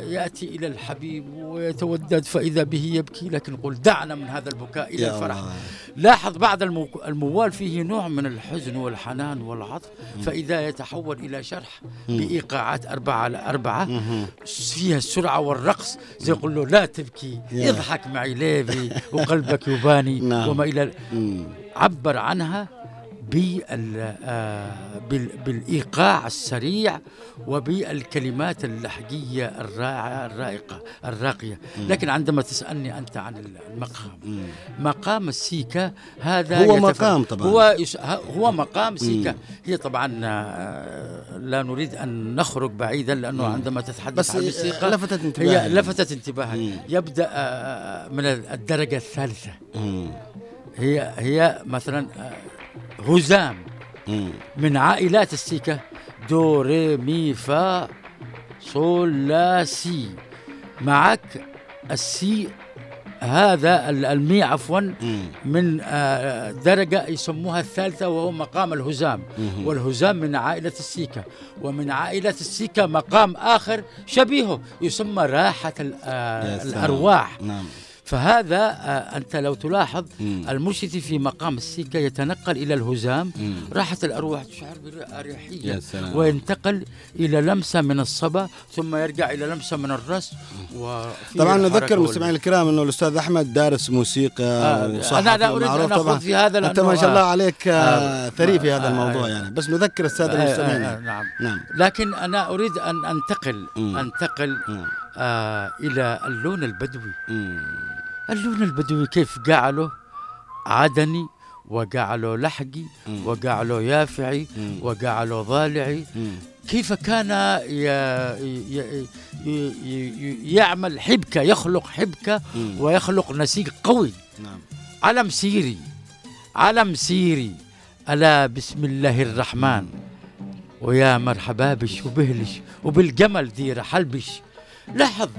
Speaker 2: يأتي إلى الحبيب ويتودد فإذا به يبكي لكن قل دعنا من هذا البكاء إلى الفرح
Speaker 1: الله.
Speaker 2: لاحظ بعد المو- الموال فيه نوع من الحزن والحنان والعطف فإذا يتحول إلى شرح بإيقاعات أربعة على أربعة. فيها السرعة والرقص زي يقول له لا تبكي. اضحك معي ليبي وقلبك يباني
Speaker 1: نعم.
Speaker 2: وما إلى. عبر عنها بالإيقاع السريع وبالكلمات اللحجية الرائعة الرائقة الراقية لكن عندما تسألني أنت عن المقام. مقام السيكا هذا
Speaker 1: هو مقام طبعاً.
Speaker 2: هو هو مقام سيكا هي طبعا آه، لا نريد أن نخرج بعيدا لأنه عندما تتحدث
Speaker 1: بس
Speaker 2: عن الموسيقى
Speaker 1: لفتت انتباهي
Speaker 2: هي لفتت انتباهك
Speaker 1: مم.
Speaker 2: يبدأ آه، من الدرجة الثالثة. هي هي مثلا آه، هزام. من عائلات السيكا دو ري مي فا صول لا سي معك السي هذا ال- المي عفوا. من آه، درجة يسموها الثالثة وهو مقام الهزام. والهزام من عائلة السيكا ومن عائلة السيكا مقام آخر شبيهه يسمى راحة آه،. الأرواح
Speaker 1: نعم
Speaker 2: فهذا آه، أنت لو تلاحظ. المرشد في مقام السيكة يتنقل إلى الهزام
Speaker 1: مم.
Speaker 2: راحة الأرواح تشعر
Speaker 1: سلام.
Speaker 2: وينتقل إلى لمسة من الصبا ثم يرجع إلى لمسة من وفيه
Speaker 1: طبعا نذكر مستمعينا الكرام إنه الأستاذ أحمد دارس موسيقى
Speaker 2: آه، أنا لا أريد أن
Speaker 1: معروف
Speaker 2: أخوض
Speaker 1: طبعا
Speaker 2: في هذا أنت
Speaker 1: ما شاء الله عليك آه،
Speaker 2: آه،
Speaker 1: ثري في هذا
Speaker 2: آه،
Speaker 1: الموضوع
Speaker 2: آه.
Speaker 1: يعني بس نذكر السادة
Speaker 2: آه، آه،
Speaker 1: المستمعين
Speaker 2: آه، نعم
Speaker 1: نعم
Speaker 2: لكن أنا أريد أن أنتقل
Speaker 1: مم.
Speaker 2: أنتقل
Speaker 1: مم.
Speaker 2: آه إلى اللون البدوي
Speaker 1: مم.
Speaker 2: اللون البدوي كيف جعله عدني وجعله لحجي
Speaker 1: مم.
Speaker 2: وجعله يافعي. وجعله ضالعي. كيف كان. يعمل حبكة يخلق حبكة. ويخلق نسيج قوي
Speaker 1: نعم
Speaker 2: علم سيري علم سيري ألا بسم الله الرحمن ويا مرحبا بش وبهلش وبالجمل دي رحلبش لاحظ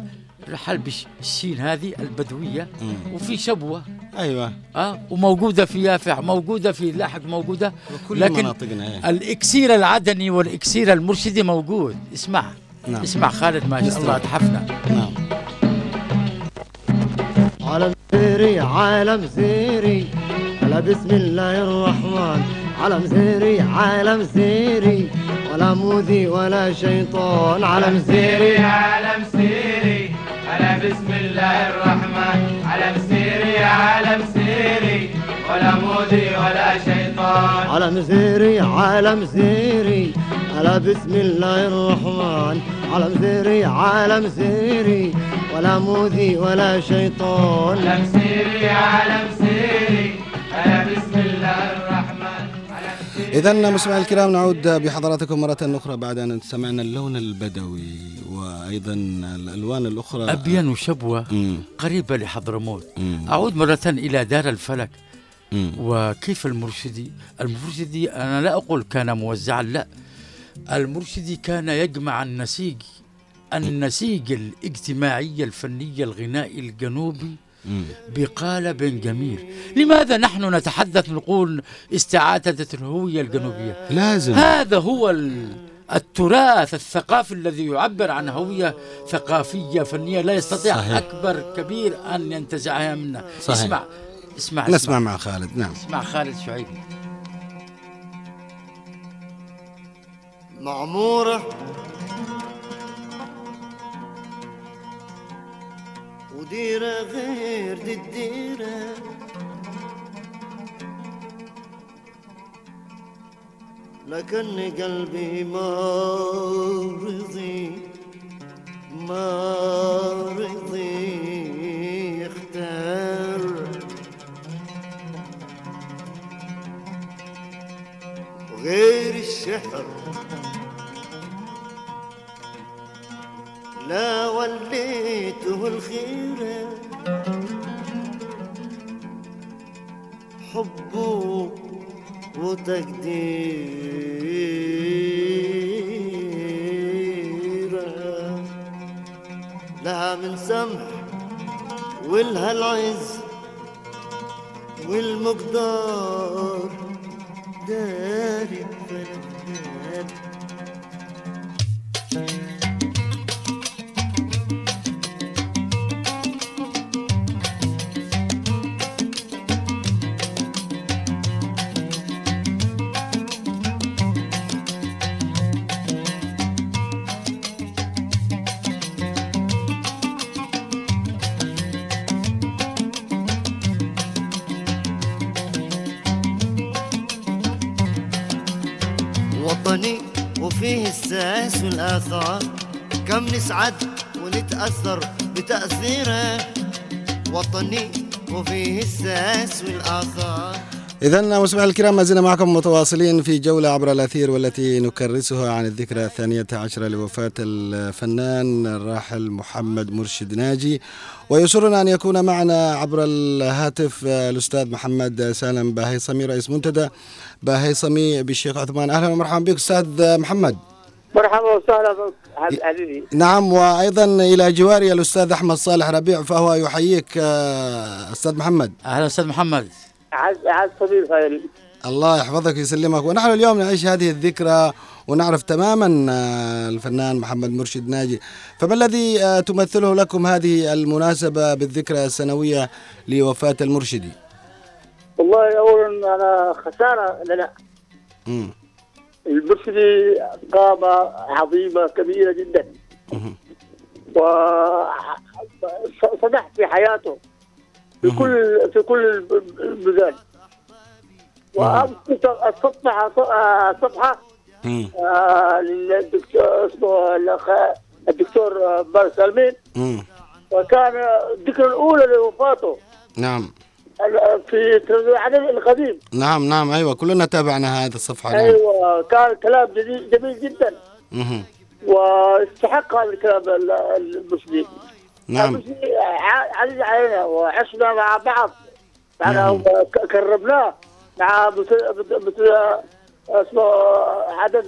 Speaker 2: رحلبش السين هذه البدوية
Speaker 1: مم.
Speaker 2: وفي شبوة.
Speaker 1: أيوه.
Speaker 2: آه وموجودة في يافع موجودة في لاحق موجودة.
Speaker 1: كل
Speaker 2: لكن
Speaker 1: مناطقنا إيه.
Speaker 2: الإكسير العدني والإكسير المرشدي موجود. اسمع.
Speaker 1: نعم.
Speaker 2: اسمع خالد ما شاء الله تحفنا
Speaker 1: نعم.
Speaker 5: عالم زيري عالم زيري. على بسم الله الرحمن. عالم زيري عالم زيري. ولا مودي ولا شيطان. عالم زيري
Speaker 7: عالم على بسم الله الرحمن. علم سيري عالم سيري. ولا مودي ولا شيطان.
Speaker 5: عالم زيري عالم زيري على بسم الله الرحمن. عالم زيري عالم زيري ولا مودي ولا شيطان.
Speaker 7: علم سيري عالم سيري.
Speaker 1: إذا مستمعينا الكرام نعود بحضراتكم مرة أخرى بعد أن سمعنا اللون البدوي وأيضا الألوان الأخرى
Speaker 2: أبين وشبوة. قريبة لحضرموت. أعود مرة إلى دار الفلك
Speaker 1: مم.
Speaker 2: وكيف المرشدي المرشدي أنا لا أقول كان موزعا لا المرشدي كان يجمع النسيج النسيج الاجتماعي الفني الغنائي الجنوبي. بقالب جميل. لماذا نحن نتحدث نقول استعادة الهوية الجنوبية؟
Speaker 1: لازم.
Speaker 2: هذا هو ال- التراث الثقافي الذي يعبر عن هوية ثقافية فنية لا يستطيع
Speaker 1: صحيح.
Speaker 2: أكبر كبير أن ينتزعها منا.
Speaker 1: صحيح.
Speaker 2: اسمع اسمع
Speaker 1: نسمع
Speaker 2: اسمع,
Speaker 1: مع خالد. نعم.
Speaker 2: اسمع خالد شعيبي
Speaker 5: معمورة. وديرة غير دي الديرة. لكن قلبي ما رضي ما رضي يختار لا وليته الخيرة حبه وتقديره لها من سمح ولها العز والمقدار.
Speaker 1: إذا مستمعينا الكرام ما زلنا معكم متواصلين في جولة عبر الأثير والتي نكرسها عن الذكرى الثانية عشرة لوفاة الفنان الراحل محمد مرشد ناجي. ويسرنا أن يكون معنا عبر الهاتف الأستاذ محمد سالم باهيصمي رئيس منتدى باهيصمي بالشيخ عثمان. أهلا ومرحبا بك أستاذ محمد.
Speaker 8: مرحبا وسهلا بك حب- حبيبي
Speaker 1: نعم وأيضا إلى جواري الأستاذ أحمد صالح ربيع فهو يحييك أستاذ محمد.
Speaker 2: أهلا أستاذ محمد.
Speaker 8: عز خيري
Speaker 1: الله يحفظك ويسلمك. ونحن اليوم نعيش هذه الذكرى ونعرف تماما آه، الفنان محمد مرشد ناجي. فما الذي آه، تمثله لكم هذه المناسبة بالذكرى السنوية لوفاة المرشدي
Speaker 8: والله اولا أنا خسارة لنا
Speaker 1: مم.
Speaker 8: المرشدي قامة عظيمة كبيرة جدا.
Speaker 1: مهم.
Speaker 8: وصدح في حياته. في كل في كل البلدان الصفحة
Speaker 1: مم.
Speaker 8: آه، للدكتور اسمه الأخ- الدكتور بار سالمين
Speaker 1: مم.
Speaker 8: وكان الذكرى الأولى لوفاته.
Speaker 1: نعم.
Speaker 8: في التلفزيون العدد القديم.
Speaker 1: نعم نعم أيوة كلنا تابعنا هذه الصفحة نعم.
Speaker 8: أيوة كان كلام جميل جدا. واستحق هذا الكلام ال- المسلم
Speaker 1: نعم.
Speaker 8: عزيز علينا وعشنا مع بعض.
Speaker 1: نعم.
Speaker 8: كرمناه مع مثل مثل- اسمه عدد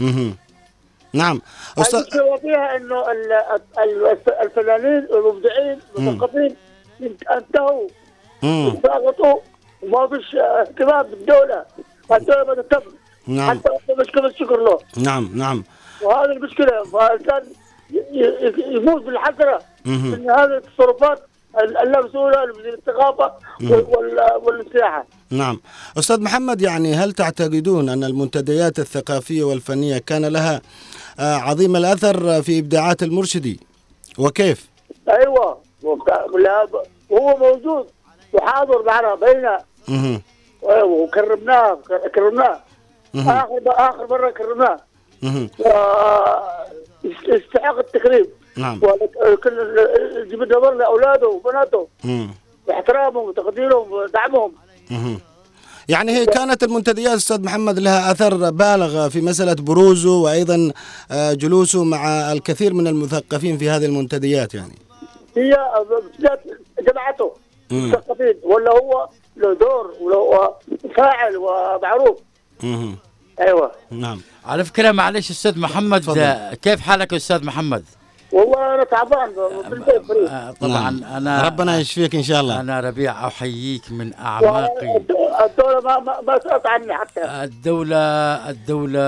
Speaker 1: مهم. نعم.
Speaker 8: المشكلة فيها إنه ال- ال- الفنانين المبدعين المثقفين انتهوا. سقطوا وما فيش اهتمام بالدولة الدولة ما تهتم
Speaker 1: نعم.
Speaker 8: حتى مش كم الشكر له.
Speaker 1: نعم نعم.
Speaker 8: وهذه ي- ي- يموت بالحسرة.
Speaker 1: مهم.
Speaker 8: من هذه التصرفات ال- اللامسؤولة لوزير الثقافة وال- وال- والسياحة
Speaker 1: نعم. أستاذ محمد يعني هل تعتقدون أن المنتديات الثقافية والفنية كان لها آه، عظيم الأثر في إبداعات المرشدي؟ وكيف؟
Speaker 8: أيوة. وهو موجود. وحاضر معنا بينا. أيوة، وكرمناه كرمناه. آخر آخر مرة كرمناه. يستحق التكريم.
Speaker 1: نعم
Speaker 8: وكل جبنا نظر لاولاده وبناته
Speaker 1: مم.
Speaker 8: واحترامهم وتقديرهم ودعمهم
Speaker 1: مهم. يعني هي كانت المنتديات أستاذ محمد لها أثر بالغ في مسألة بروزه وأيضا آه، جلوسه مع الكثير من المثقفين في هذه المنتديات يعني
Speaker 8: هي جماعته
Speaker 1: مم.
Speaker 8: مثقفين ولا هو له دور ولا هو فاعل ومعروف. أيوه
Speaker 1: نعم
Speaker 2: على فكرة معلش أستاذ محمد
Speaker 1: تفضل.
Speaker 2: آه، كيف حالك يا أستاذ محمد؟
Speaker 8: والله أنا تعبان في البيت فريق
Speaker 2: آه، طبعا
Speaker 1: نعم.
Speaker 2: أنا
Speaker 1: ربنا يشفيك إن شاء الله.
Speaker 2: أنا ربيع أحييك من أعماقي.
Speaker 8: الدولة ما ما, ما سألت عني حتى.
Speaker 2: الدولة الدولة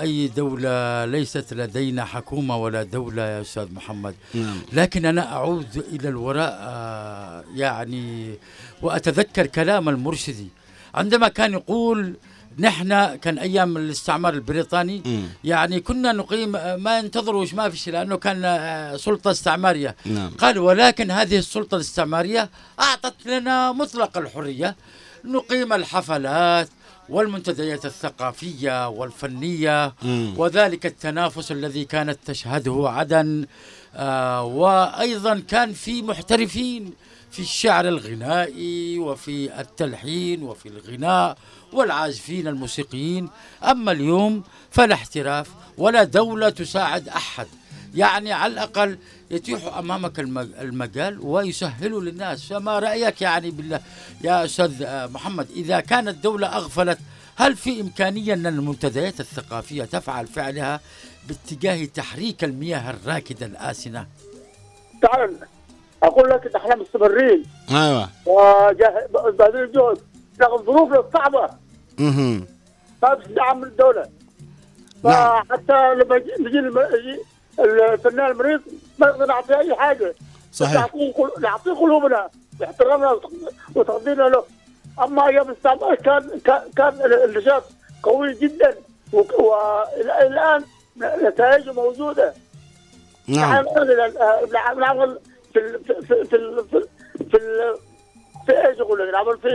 Speaker 2: أي دولة ليست لدينا حكومة ولا دولة يا أستاذ محمد.
Speaker 1: نعم.
Speaker 2: لكن أنا أعود إلى الوراء آه، يعني وأتذكر كلام المرشدي. عندما كان يقول نحن كان أيام الاستعمار البريطاني
Speaker 1: مم.
Speaker 2: يعني كنا نقيم ما ينتظروش ما فيش لأنه كان آه، سلطة استعمارية
Speaker 1: نعم
Speaker 2: قال ولكن هذه السلطة الاستعمارية أعطت لنا مطلق الحرية نقيم الحفلات والمنتديات الثقافية والفنية
Speaker 1: مم.
Speaker 2: وذلك التنافس الذي كانت تشهده عدن آه وأيضا كان في محترفين في الشعر الغنائي وفي التلحين وفي الغناء والعازفين الموسيقيين. أما اليوم فلا احتراف ولا دولة تساعد أحد. يعني على الأقل يتيح أمامك المج- المجال ويسهل للناس. فما رأيك يعني بالله يا أستاذ محمد؟ إذا كانت الدولة أغفلت هل في إمكانية أن المنتديات الثقافية تفعل فعلها باتجاه تحريك المياه الراكدة الآسنة؟
Speaker 8: تعال أقول لك إحنا مستمرين.
Speaker 1: أيوة.
Speaker 8: وبهذه الجهد رغم ظروفنا الصعبه
Speaker 1: مهم.
Speaker 8: ما فيش دعم من الدولة.
Speaker 1: نعم.
Speaker 8: فحتى لما يجي الفنان المريض ما نقدر نعطيه أي حاجة.
Speaker 1: صحيح.
Speaker 8: نعطيه قل- نعطيه قلوبنا باحترامنا وتق- وتقديرنا له. أما أيام الاستعمار كان كان النشاط قوي جدا. وك- والى الان نتائجه موجودة.
Speaker 1: نعم.
Speaker 8: نعمل في في في في في إيش أقول لك نعمل في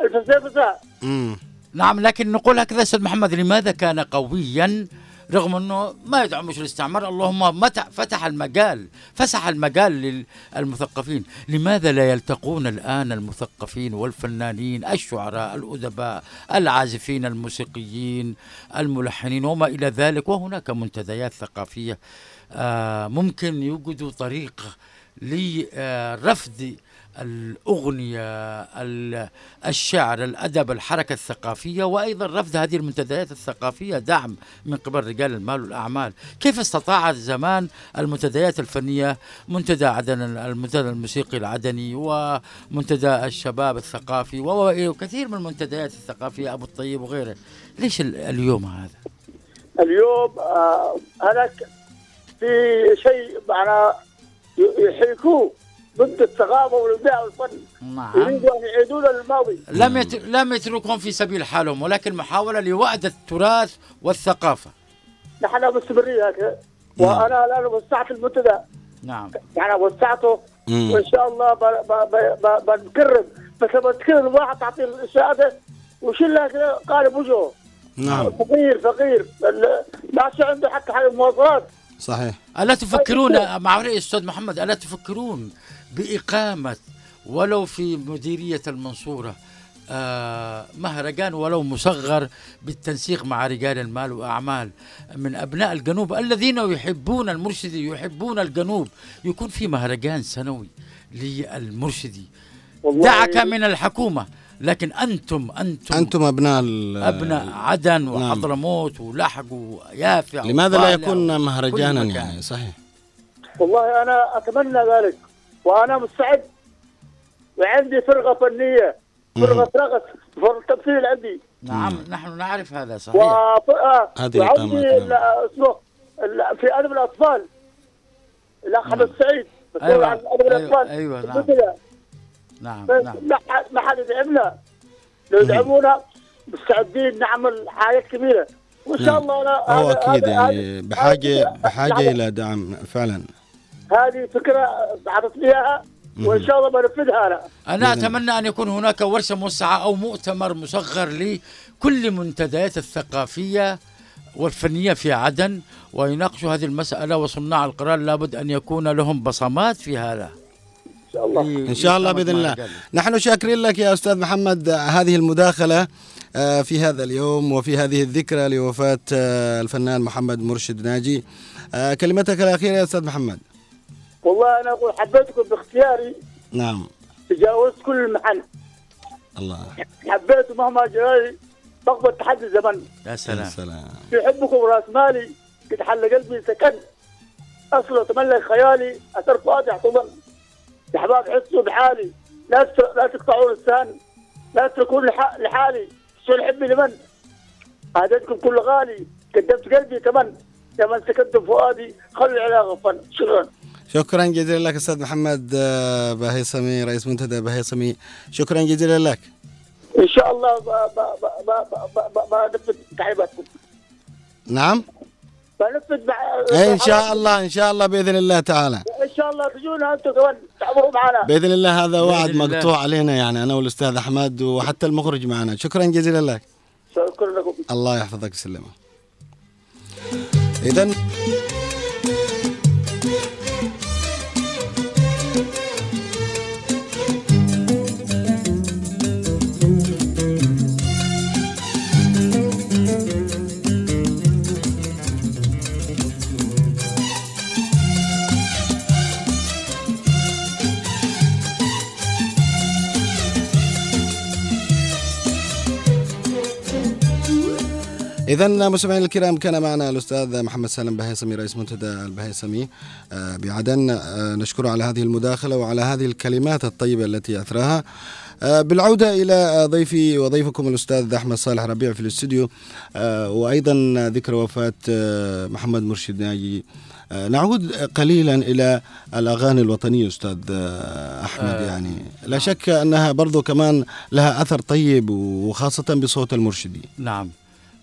Speaker 8: ال- الفلسفه
Speaker 1: مم.
Speaker 2: نعم لكن نقول هكذا أستاذ محمد لماذا كان قويا؟ رغم أنه ما يدعمش الاستعمار اللهم متى فتح المجال فسح المجال للمثقفين. لماذا لا يلتقون الآن المثقفين والفنانين الشعراء الأدباء العازفين الموسيقيين الملحنين وما إلى ذلك؟ وهناك منتديات ثقافية آه، ممكن يوجدوا طريق لرفض الأغنية ال- الشعر الأدب الحركة الثقافية وأيضا رفض هذه المنتديات الثقافية دعم من قبل رجال المال والأعمال. كيف استطاعت زمان المنتديات الفنية منتدى عدن المنتدى الموسيقي العدني ومنتدى الشباب الثقافي وكثير من المنتديات الثقافية أبو الطيب وغيره؟ ليش ال- اليوم هذا؟
Speaker 8: اليوم آه، هناك في شيء معنا ي- يحركوه. ضد الثقافه والابداع والفن.
Speaker 2: نعم.
Speaker 8: يريدوا أن يعيدون للماضي
Speaker 2: لم يت... لم يتركهم في سبيل حالهم ولكن محاولة لوأد التراث والثقافة.
Speaker 8: نحن مستمرين هكذا. وأنا الآن وسعت المنتدى.
Speaker 2: نعم.
Speaker 8: يعني وسعته.
Speaker 1: مم.
Speaker 8: وإن شاء الله ب- ب- ب- ب- بنكرم. بس لما تكرم واحد تعطيه الشهاده كده قالب وجهه.
Speaker 1: نعم.
Speaker 8: فقير فقير. ال- ما عنده حتى حاجة المواصلات.
Speaker 1: صحيح.
Speaker 2: ألا تفكرون مع رأي أستاذ محمد؟ ألا تفكرون بإقامة ولو في مديرية المنصورة آه مهرجان ولو مصغر بالتنسيق مع رجال المال وأعمال من أبناء الجنوب الذين يحبون المرشدي يحبون الجنوب. يكون في مهرجان سنوي للمرشدي
Speaker 8: والله
Speaker 2: دعك من الحكومة لكن أنتم أنتم,
Speaker 1: أنتم أبناء ال-
Speaker 2: أبناء عدن وحضرموت ولحق ويافع
Speaker 1: لماذا لا يكون مهرجانا. يعني؟ صحيح.
Speaker 8: والله أنا أتمنى ذلك. وأنا مستعد. وعندي فرقة فنية. فرقة رقص. فرقة تمثيل عندي.
Speaker 2: نعم نحن نعرف هذا صحيح.
Speaker 8: وفرقة
Speaker 1: هذه
Speaker 8: وعندي اسمه في أدب الأطفال. الاخ أحمد سعيد مسؤول
Speaker 2: أيوة،
Speaker 8: عن أدب
Speaker 2: أيوة،
Speaker 8: الأطفال.
Speaker 2: أيوة،
Speaker 8: في
Speaker 2: نعم. نعم نعم.
Speaker 8: ما حد- ما حد يدعمنا. لو يدعمونا مستعدين نعمل حاجات كبيرة. وإن شاء
Speaker 1: نعم.
Speaker 8: الله أنا
Speaker 1: هو
Speaker 8: أكيد
Speaker 1: يعني بحاجة
Speaker 8: بحاجة
Speaker 1: إلى دعم فعلا.
Speaker 8: هذه فكرة اعطتني إياها وإن شاء الله بنفذها أنا.
Speaker 2: أنا أتمنى أن يكون هناك ورشة موسعة أو مؤتمر مصغر لكل منتديات الثقافية والفنية في عدن ويناقشوا هذه المسألة وصناع القرار لابد أن يكون لهم بصمات في هذا.
Speaker 8: إن شاء الله.
Speaker 1: إن شاء الله بإذن الله نحن شاكرين لك يا أستاذ محمد هذه المداخلة آه، في هذا اليوم وفي هذه الذكرى لوفاة آه، الفنان محمد مرشد ناجي. آه، كلمتك الأخيرة يا أستاذ محمد.
Speaker 8: والله أنا أقول حبيتكم باختياري.
Speaker 1: نعم.
Speaker 8: تجاوزت كل المحن.
Speaker 1: الله.
Speaker 8: حبيته مهما جاي بقبل تحدي الزمن.
Speaker 2: يا سلام.
Speaker 1: سلام.
Speaker 8: في حبكم راس مالي. قد حل قلبي سكن. اصله تملك خيالي. أثر فؤادي احتضن يا احباب حسوا بحالي. لا لا تقطعوا لسان لا تتركون لح- لحالي. شو حبي لمن؟ عادتكم كل غالي. قدمت قلبي كمان يا من سكنتم فؤادي خلوا العلاقة فن. شكرا.
Speaker 1: شكرا جزيلا لك أستاذ محمد آه، باهيصمي رئيس منتدى باهيصمي شكرا جزيلا لك.
Speaker 8: إن شاء الله ب- ب- ب- ب- ب- ب- بنفذ تعليماتكم
Speaker 1: نعم.
Speaker 8: بنفذ
Speaker 1: إيه، إن شاء الله إن شاء الله بإذن الله تعالى.
Speaker 8: إن شاء الله تجونا أنتم كمان تعبروا معنا.
Speaker 1: بإذن الله هذا وعد. مقطوع علينا يعني أنا والأستاذ أحمد وحتى المخرج معنا. شكرا جزيلا لك.
Speaker 8: شكرا لكم.
Speaker 1: الله يحفظك ويسلمك اذا إذا مستمعينا الكرام كان معنا الأستاذ محمد سالم بهيسمي رئيس منتدى البهيسمي آه، بعدن. آه، نشكره على هذه المداخلة وعلى هذه الكلمات الطيبة التي أثراها آه، بالعودة إلى ضيفي وضيفكم الأستاذ أحمد صالح ربيع في الاستوديو. وأيضا ذكر وفاة محمد مرشد ناجي. نعود قليلا إلى الأغاني الوطنية أستاذ أحمد. يعني لا شك أنها برضو كمان لها أثر طيب وخاصة بصوت المرشدي
Speaker 2: نعم.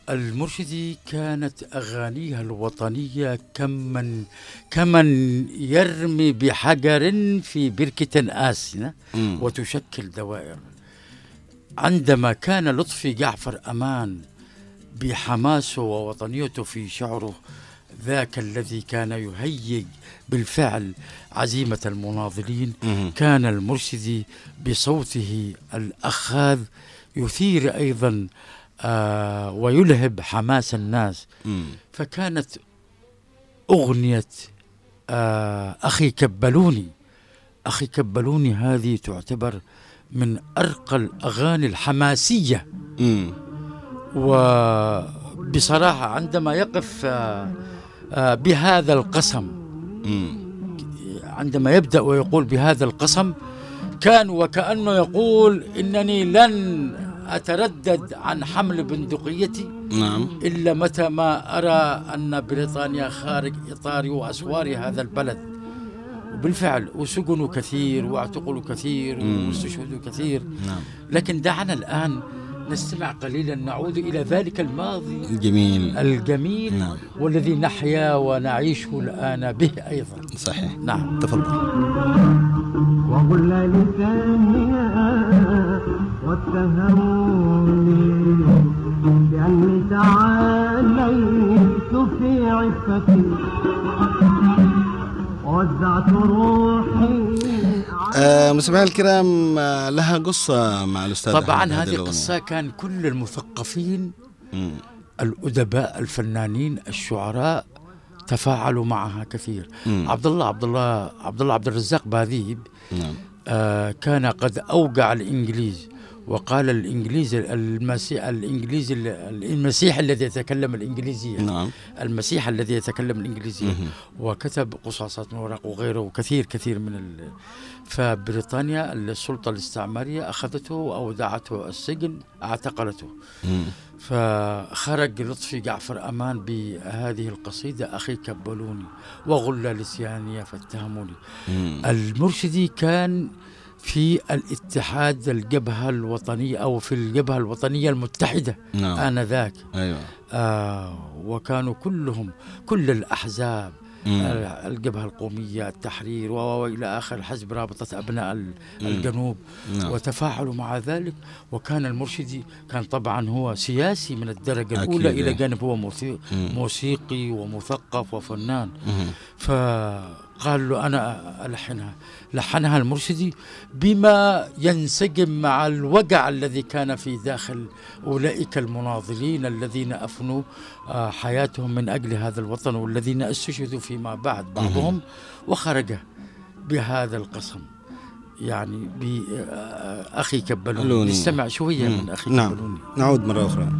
Speaker 2: المرشدي كانت أغانيها الوطنية كمن كمن يرمي بحجر في بركة آسنة. وتشكل دوائر عندما كان لطفي جعفر أمان بحماسه ووطنيته في شعره ذاك الذي كان يهيج بالفعل عزيمة المناضلين. كان المرشدي بصوته الأخاذ يثير أيضا آه ويلهب حماس الناس
Speaker 1: مم.
Speaker 2: فكانت أغنية آه أخي كبلوني أخي كبلوني هذه تعتبر من أرقى الأغاني الحماسية
Speaker 1: مم.
Speaker 2: وبصراحة عندما يقف آه آه بهذا القسم
Speaker 1: مم.
Speaker 2: عندما يبدأ ويقول بهذا القسم كان وكأنه يقول إنني لن أتردد عن حمل بندقيتي؟
Speaker 1: نعم.
Speaker 2: إلا متى ما أرى أن بريطانيا خارج إطار وأسوار هذا البلد. وبالفعل وسجنوا كثير واعتقلوا كثير واستشهدوا كثير.
Speaker 1: نعم.
Speaker 2: لكن دعنا الآن نستمع قليلا نعود إلى ذلك الماضي
Speaker 1: جميل.
Speaker 2: الجميل
Speaker 1: نعم.
Speaker 2: والذي نحيا ونعيشه الآن به أيضا.
Speaker 1: صحيح.
Speaker 2: نعم.
Speaker 1: تفضل.
Speaker 5: وقل لسانها واتهموني بأني تعاليت في عفتي وزعت روحي
Speaker 1: آه مستمعينا الكرام آه لها قصة مع الأستاذ
Speaker 2: طبعا هذه. القصة كان كل المثقفين
Speaker 1: مم.
Speaker 2: الأدباء الفنانين الشعراء تفاعلوا معها كثير
Speaker 1: مم.
Speaker 2: عبد الله عبد الله عبد الله عبد الرزاق باذيب
Speaker 1: نعم
Speaker 2: آه كان قد أوقع الإنجليز وقال الإنجليز المسيح الإنجليزي المسيح الذي يتكلم الإنجليزية
Speaker 1: نعم
Speaker 2: المسيح الذي يتكلم الإنجليزية. وكتب قصاصات ورق وغيره وكثير كثير من ال... فبريطانيا السلطة الاستعمارية أخذته وأودعته السجن اعتقلته
Speaker 1: مم.
Speaker 2: فخرج لطفي جعفر أمان بهذه القصيدة أخي كبلوني وغل لساني فاتهموني. المرشدي كان في الاتحاد الجبهة الوطنية أو في الجبهة الوطنية المتحدة
Speaker 1: نعم
Speaker 2: آنذاك
Speaker 1: أيوة
Speaker 2: آه وكانوا كلهم كل الأحزاب
Speaker 1: مم.
Speaker 2: الجبهة القومية التحرير وإلى آخر حزب رابطة أبناء ال-
Speaker 1: مم.
Speaker 2: الجنوب
Speaker 1: نعم
Speaker 2: وتفاعلوا مع ذلك وكان المرشدي كان طبعا هو سياسي من الدرجة
Speaker 1: أكيد،
Speaker 2: الأولى. إلى جانب هو موسيقي,
Speaker 1: مم.
Speaker 2: ومثقف وفنان
Speaker 1: مهم.
Speaker 2: فقال له أنا ألحنها. لحنها المرشدي بما ينسجم مع الوجع الذي كان في داخل أولئك المناضلين الذين أفنوا آه، حياتهم من أجل هذا الوطن والذين استشهدوا فيما بعد. بعضهم وخرج بهذا القسم. يعني بأخي كبلوني.
Speaker 1: كبلوني.
Speaker 2: نستمع شوية. من أخي
Speaker 1: نعم.
Speaker 2: كبلوني.
Speaker 1: نعود مرة أخرى.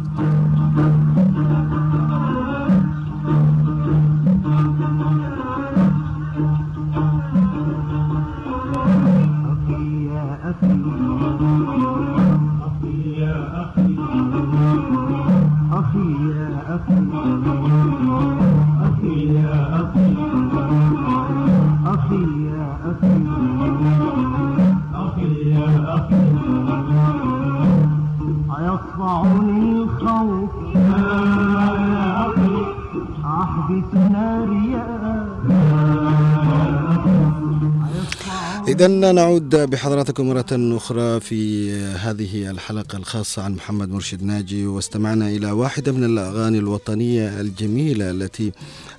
Speaker 1: إذا نعود بحضراتكم مرة أخرى في هذه الحلقة الخاصة عن محمد مرشد ناجي واستمعنا إلى واحدة من الأغاني الوطنية الجميلة التي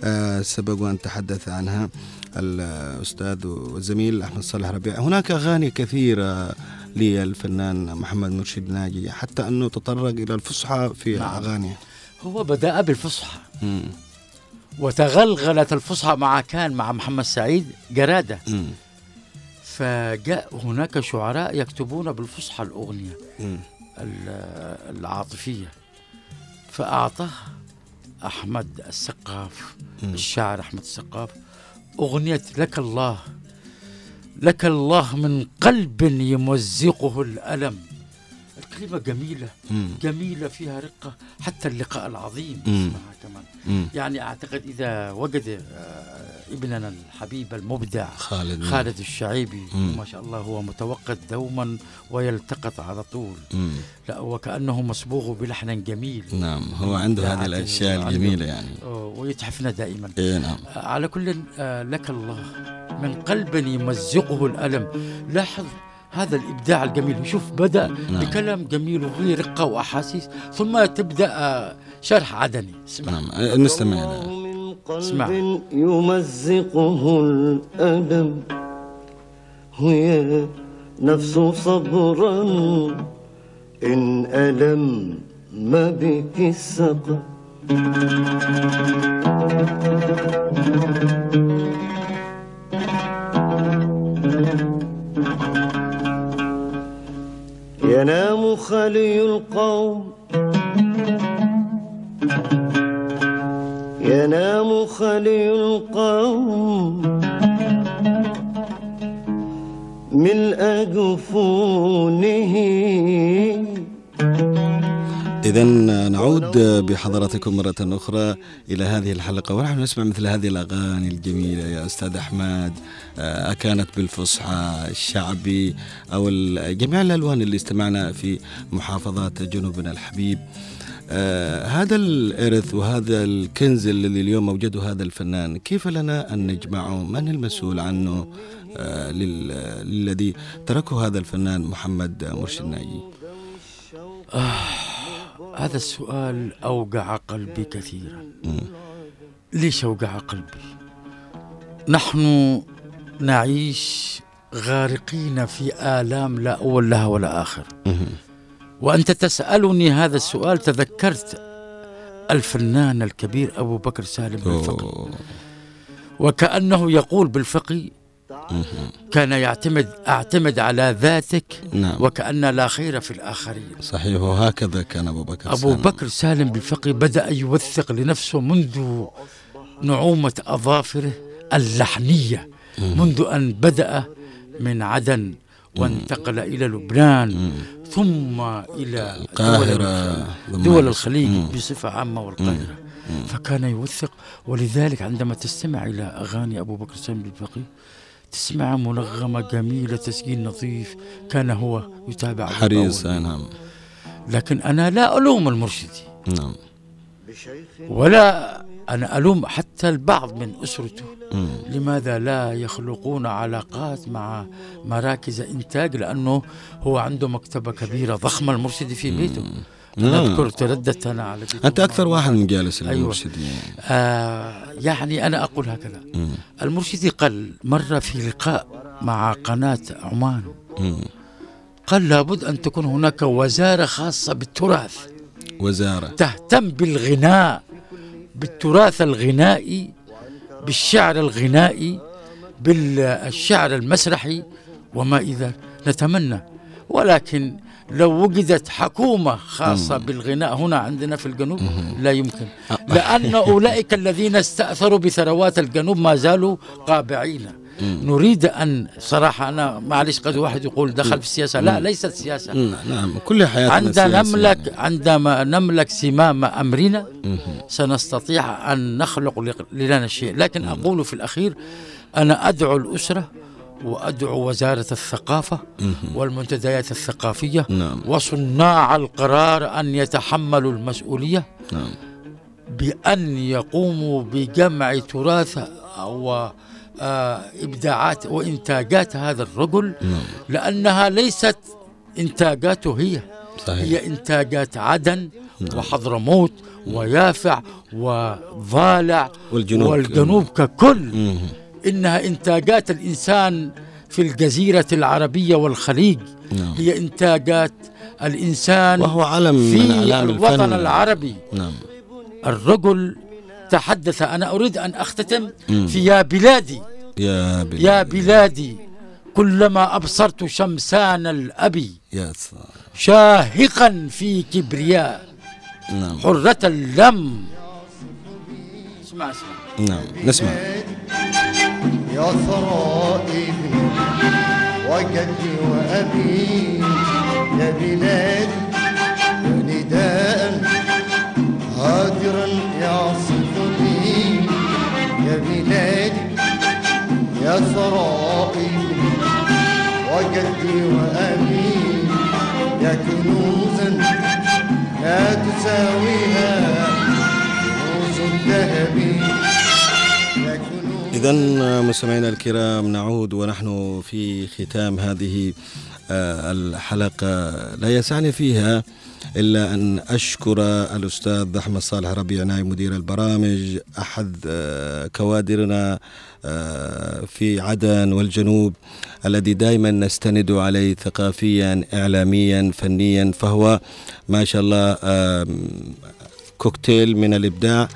Speaker 1: آه، سبق وأن تحدث عنها الأستاذ والزميل أحمد صالح ربيع هناك أغاني كثيرة للفنان محمد مرشد ناجي حتى أنه تطرق إلى الفصحى في
Speaker 2: نعم.
Speaker 1: أغانيه
Speaker 2: هو بدأ بالفصحى. وتغلغلت الفصحى مع كان مع محمد سعيد جرادة
Speaker 1: مم.
Speaker 2: فجاء هناك شعراء يكتبون بالفصحى الأغنية العاطفية فأعطاه أحمد السقاف. الشاعر أحمد السقاف أغنية لك الله لك الله من قلب يمزقه الألم الكلمة جميلة
Speaker 1: مم.
Speaker 2: جميلة فيها رقة حتى اللقاء العظيم. اسمها كمان. يعني أعتقد إذا وجد آه، ابننا الحبيب المبدع
Speaker 1: خالد.
Speaker 2: خالد الشعيبي.
Speaker 1: مم.
Speaker 2: ما شاء الله هو متوقد دوما ويلتقط على طول.
Speaker 1: مم.
Speaker 2: لا وكأنه مصبوغ بلحن جميل.
Speaker 1: نعم هو عنده هذه الأشياء الجميلة يعني.
Speaker 2: ويتحفنا دائما.
Speaker 1: إيه نعم.
Speaker 2: آه، على كل آه، لك الله من قلب يمزقه الألم. لاحظ هذا الإبداع الجميل. شوف بدأ
Speaker 1: نعم.
Speaker 2: بكلام جميل وفيه رقة وأحاسيس ثم تبدأ آه، شرح عدني. اسمع.
Speaker 1: نعم نستمع
Speaker 2: اسمع.
Speaker 5: قلب يمزقه الألم. هي نفس صبرا إن ألم ما بك السقم. ينام خلي القوم. ينام خلي القوم. ملء جفونه
Speaker 1: إذا نعود بحضراتكم مرة أخرى إلى هذه الحلقة ونحن نسمع مثل هذه الأغاني الجميلة يا أستاذ أحمد آه، أكانت بالفصحى الشعبي أو جميع الألوان اللي استمعنا في محافظات جنوبنا الحبيب. آه هذا الإرث وهذا الكنز الذي اليوم أوجده هذا الفنان كيف لنا أن نجمعه؟ من المسؤول عنه؟ آه لل- للذي تركه هذا الفنان محمد مرشد ناجي.
Speaker 2: هذا السؤال أوجع قلبي كثيرا. ليش أوجع قلبي؟ نحن نعيش غارقين في آلام لا أول لها ولا آخر. وأنت تسألني هذا السؤال تذكرت الفنان الكبير أبو بكر سالم بالفقي
Speaker 1: أوه.
Speaker 2: وكأنه يقول بالفقي كان يعتمد أعتمد على ذاتك
Speaker 1: نعم.
Speaker 2: وكأن لا خير في الآخرين.
Speaker 1: صحيح وهكذا كان أبو بكر
Speaker 2: أبو
Speaker 1: سالم.
Speaker 2: بكر سالم بالفقي بدأ يوثق لنفسه منذ نعومة أظافره اللحنية منذ أن بدأ من عدن وانتقل إلى لبنان ثم إلى
Speaker 1: القاهرة
Speaker 2: دول, دول الخليج
Speaker 1: مم.
Speaker 2: بصفة عامة والقاهرة. فكان يوثق. ولذلك عندما تستمع إلى أغاني أبو بكر سالم بالفقي تسمع منغمة جميلة تسجيل نظيف كان هو يتابع
Speaker 1: حريص. نعم.
Speaker 2: لكن أنا لا ألوم المرشدي
Speaker 1: نعم.
Speaker 2: ولا أنا ألوم حتى البعض من أسرته.
Speaker 1: مم.
Speaker 2: لماذا لا يخلقون علاقات مع مراكز إنتاج؟ لأنه هو عنده مكتبة كبيرة ضخمة المرشدي في بيته. أنا
Speaker 1: نعم.
Speaker 2: أذكر ترددت أنا على بيته
Speaker 1: أنت أكثر واحد من جالس
Speaker 2: أيوة. آه يعني أنا أقول هكذا.
Speaker 1: مم.
Speaker 2: المرشدي قال مرة في لقاء مع قناة عمان.
Speaker 1: مم.
Speaker 2: قال لابد أن تكون هناك وزارة خاصة بالتراث.
Speaker 1: وزارة.
Speaker 2: تهتم بالغناء. بالتراث الغنائي بالشعر الغنائي بالشعر المسرحي وما إذا نتمنى. ولكن لو وجدت حكومة خاصة بالغناء هنا عندنا في الجنوب لا يمكن. لأن أولئك الذين استأثروا بثروات الجنوب ما زالوا قابعين. نريد أن صراحة أنا معلش قد واحد يقول دخل في السياسة. لا ليست سياسة.
Speaker 1: مم. نعم كل حياتنا
Speaker 2: عندما. نملك عندما نملك سمام أمرنا سنستطيع أن نخلق لق- لنا شيء، لكن أقول في الأخير أنا أدعو الأسرة وأدعو وزارة الثقافة والمنتديات الثقافية
Speaker 1: نعم.
Speaker 2: وصناع القرار أن يتحملوا المسؤولية
Speaker 1: نعم.
Speaker 2: بأن يقوموا بجمع تراث و إبداعات وإنتاجات هذا الرجل لأنها ليست إنتاجاته هي
Speaker 1: صحيح
Speaker 2: هي إنتاجات عدن وحضرموت ويافع وضالع
Speaker 1: والجنوب.
Speaker 2: والجنوب ككل
Speaker 1: مم.
Speaker 2: إنها إنتاجات الإنسان في الجزيرة العربية والخليج
Speaker 1: نعم.
Speaker 2: هي إنتاجات الإنسان
Speaker 1: وهو علم من
Speaker 2: في
Speaker 1: أعلام
Speaker 2: الوطن
Speaker 1: الفن.
Speaker 2: العربي
Speaker 1: نعم
Speaker 2: الرجل تحدث أنا أريد أن أختتم في يا بلادي.
Speaker 1: يا بلاد
Speaker 2: يا بلادي كلما أبصرت شمسان الأبي
Speaker 1: يا.
Speaker 2: شاهقا في كبرياء.
Speaker 1: نعم.
Speaker 2: حرة اللم. اسمع اسمع.
Speaker 1: نعم نسمع.
Speaker 5: يا ثرائي وجدي وأبي يا بلادي يا نداء هادرا يعصف بي يا بلادي يا ثرائي وجدي وأبي يا كنوزا لا تساويها كنوز كنوز
Speaker 1: إذا مستمعينا الكرام نعود ونحن في ختام هذه آه، الحلقة. لا يسعني فيها إلا أن أشكر الأستاذ أحمد صالح ربيع نائب مدير البرامج أحد آه، كوادرنا آه، في عدن والجنوب الذي دائما نستند عليه ثقافيا إعلاميا فنيا فهو ما شاء الله كوكتيل من الإبداع.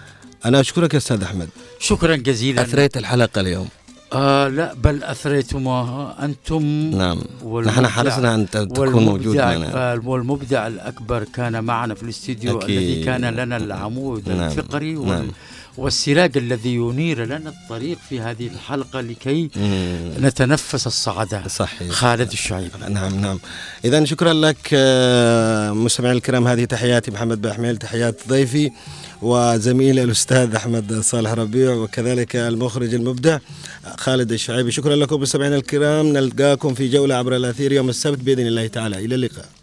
Speaker 1: أنا أشكرك يا أستاذ أحمد.
Speaker 2: شكرا جزيلا.
Speaker 1: أثريت الحلقة اليوم.
Speaker 2: آه لا بل أثريتموها أنتم
Speaker 1: نعم. نحن حرصنا أن تكون
Speaker 2: والمبدع-
Speaker 1: موجود معنا.
Speaker 2: والمبدع الأكبر كان معنا في الاستديو
Speaker 1: أكيد.
Speaker 2: الذي كان لنا العمود
Speaker 1: نعم.
Speaker 2: الفقري وال
Speaker 1: نعم.
Speaker 2: والسراج الذي ينير لنا الطريق في هذه الحلقة لكي نتنفس الصعداء
Speaker 1: صحيح.
Speaker 2: خالد الشعيب.
Speaker 1: نعم نعم. اذا شكرا لك آه، مستمعينا الكرام. هذه تحياتي محمد بحميل تحيات ضيفي. وزميلي الأستاذ أحمد صالح ربيع وكذلك المخرج المبدع خالد الشعيبي. شكرا لكم مستمعينا الكرام. نلقاكم في جولة عبر الأثير يوم السبت بإذن الله تعالى. إلى اللقاء.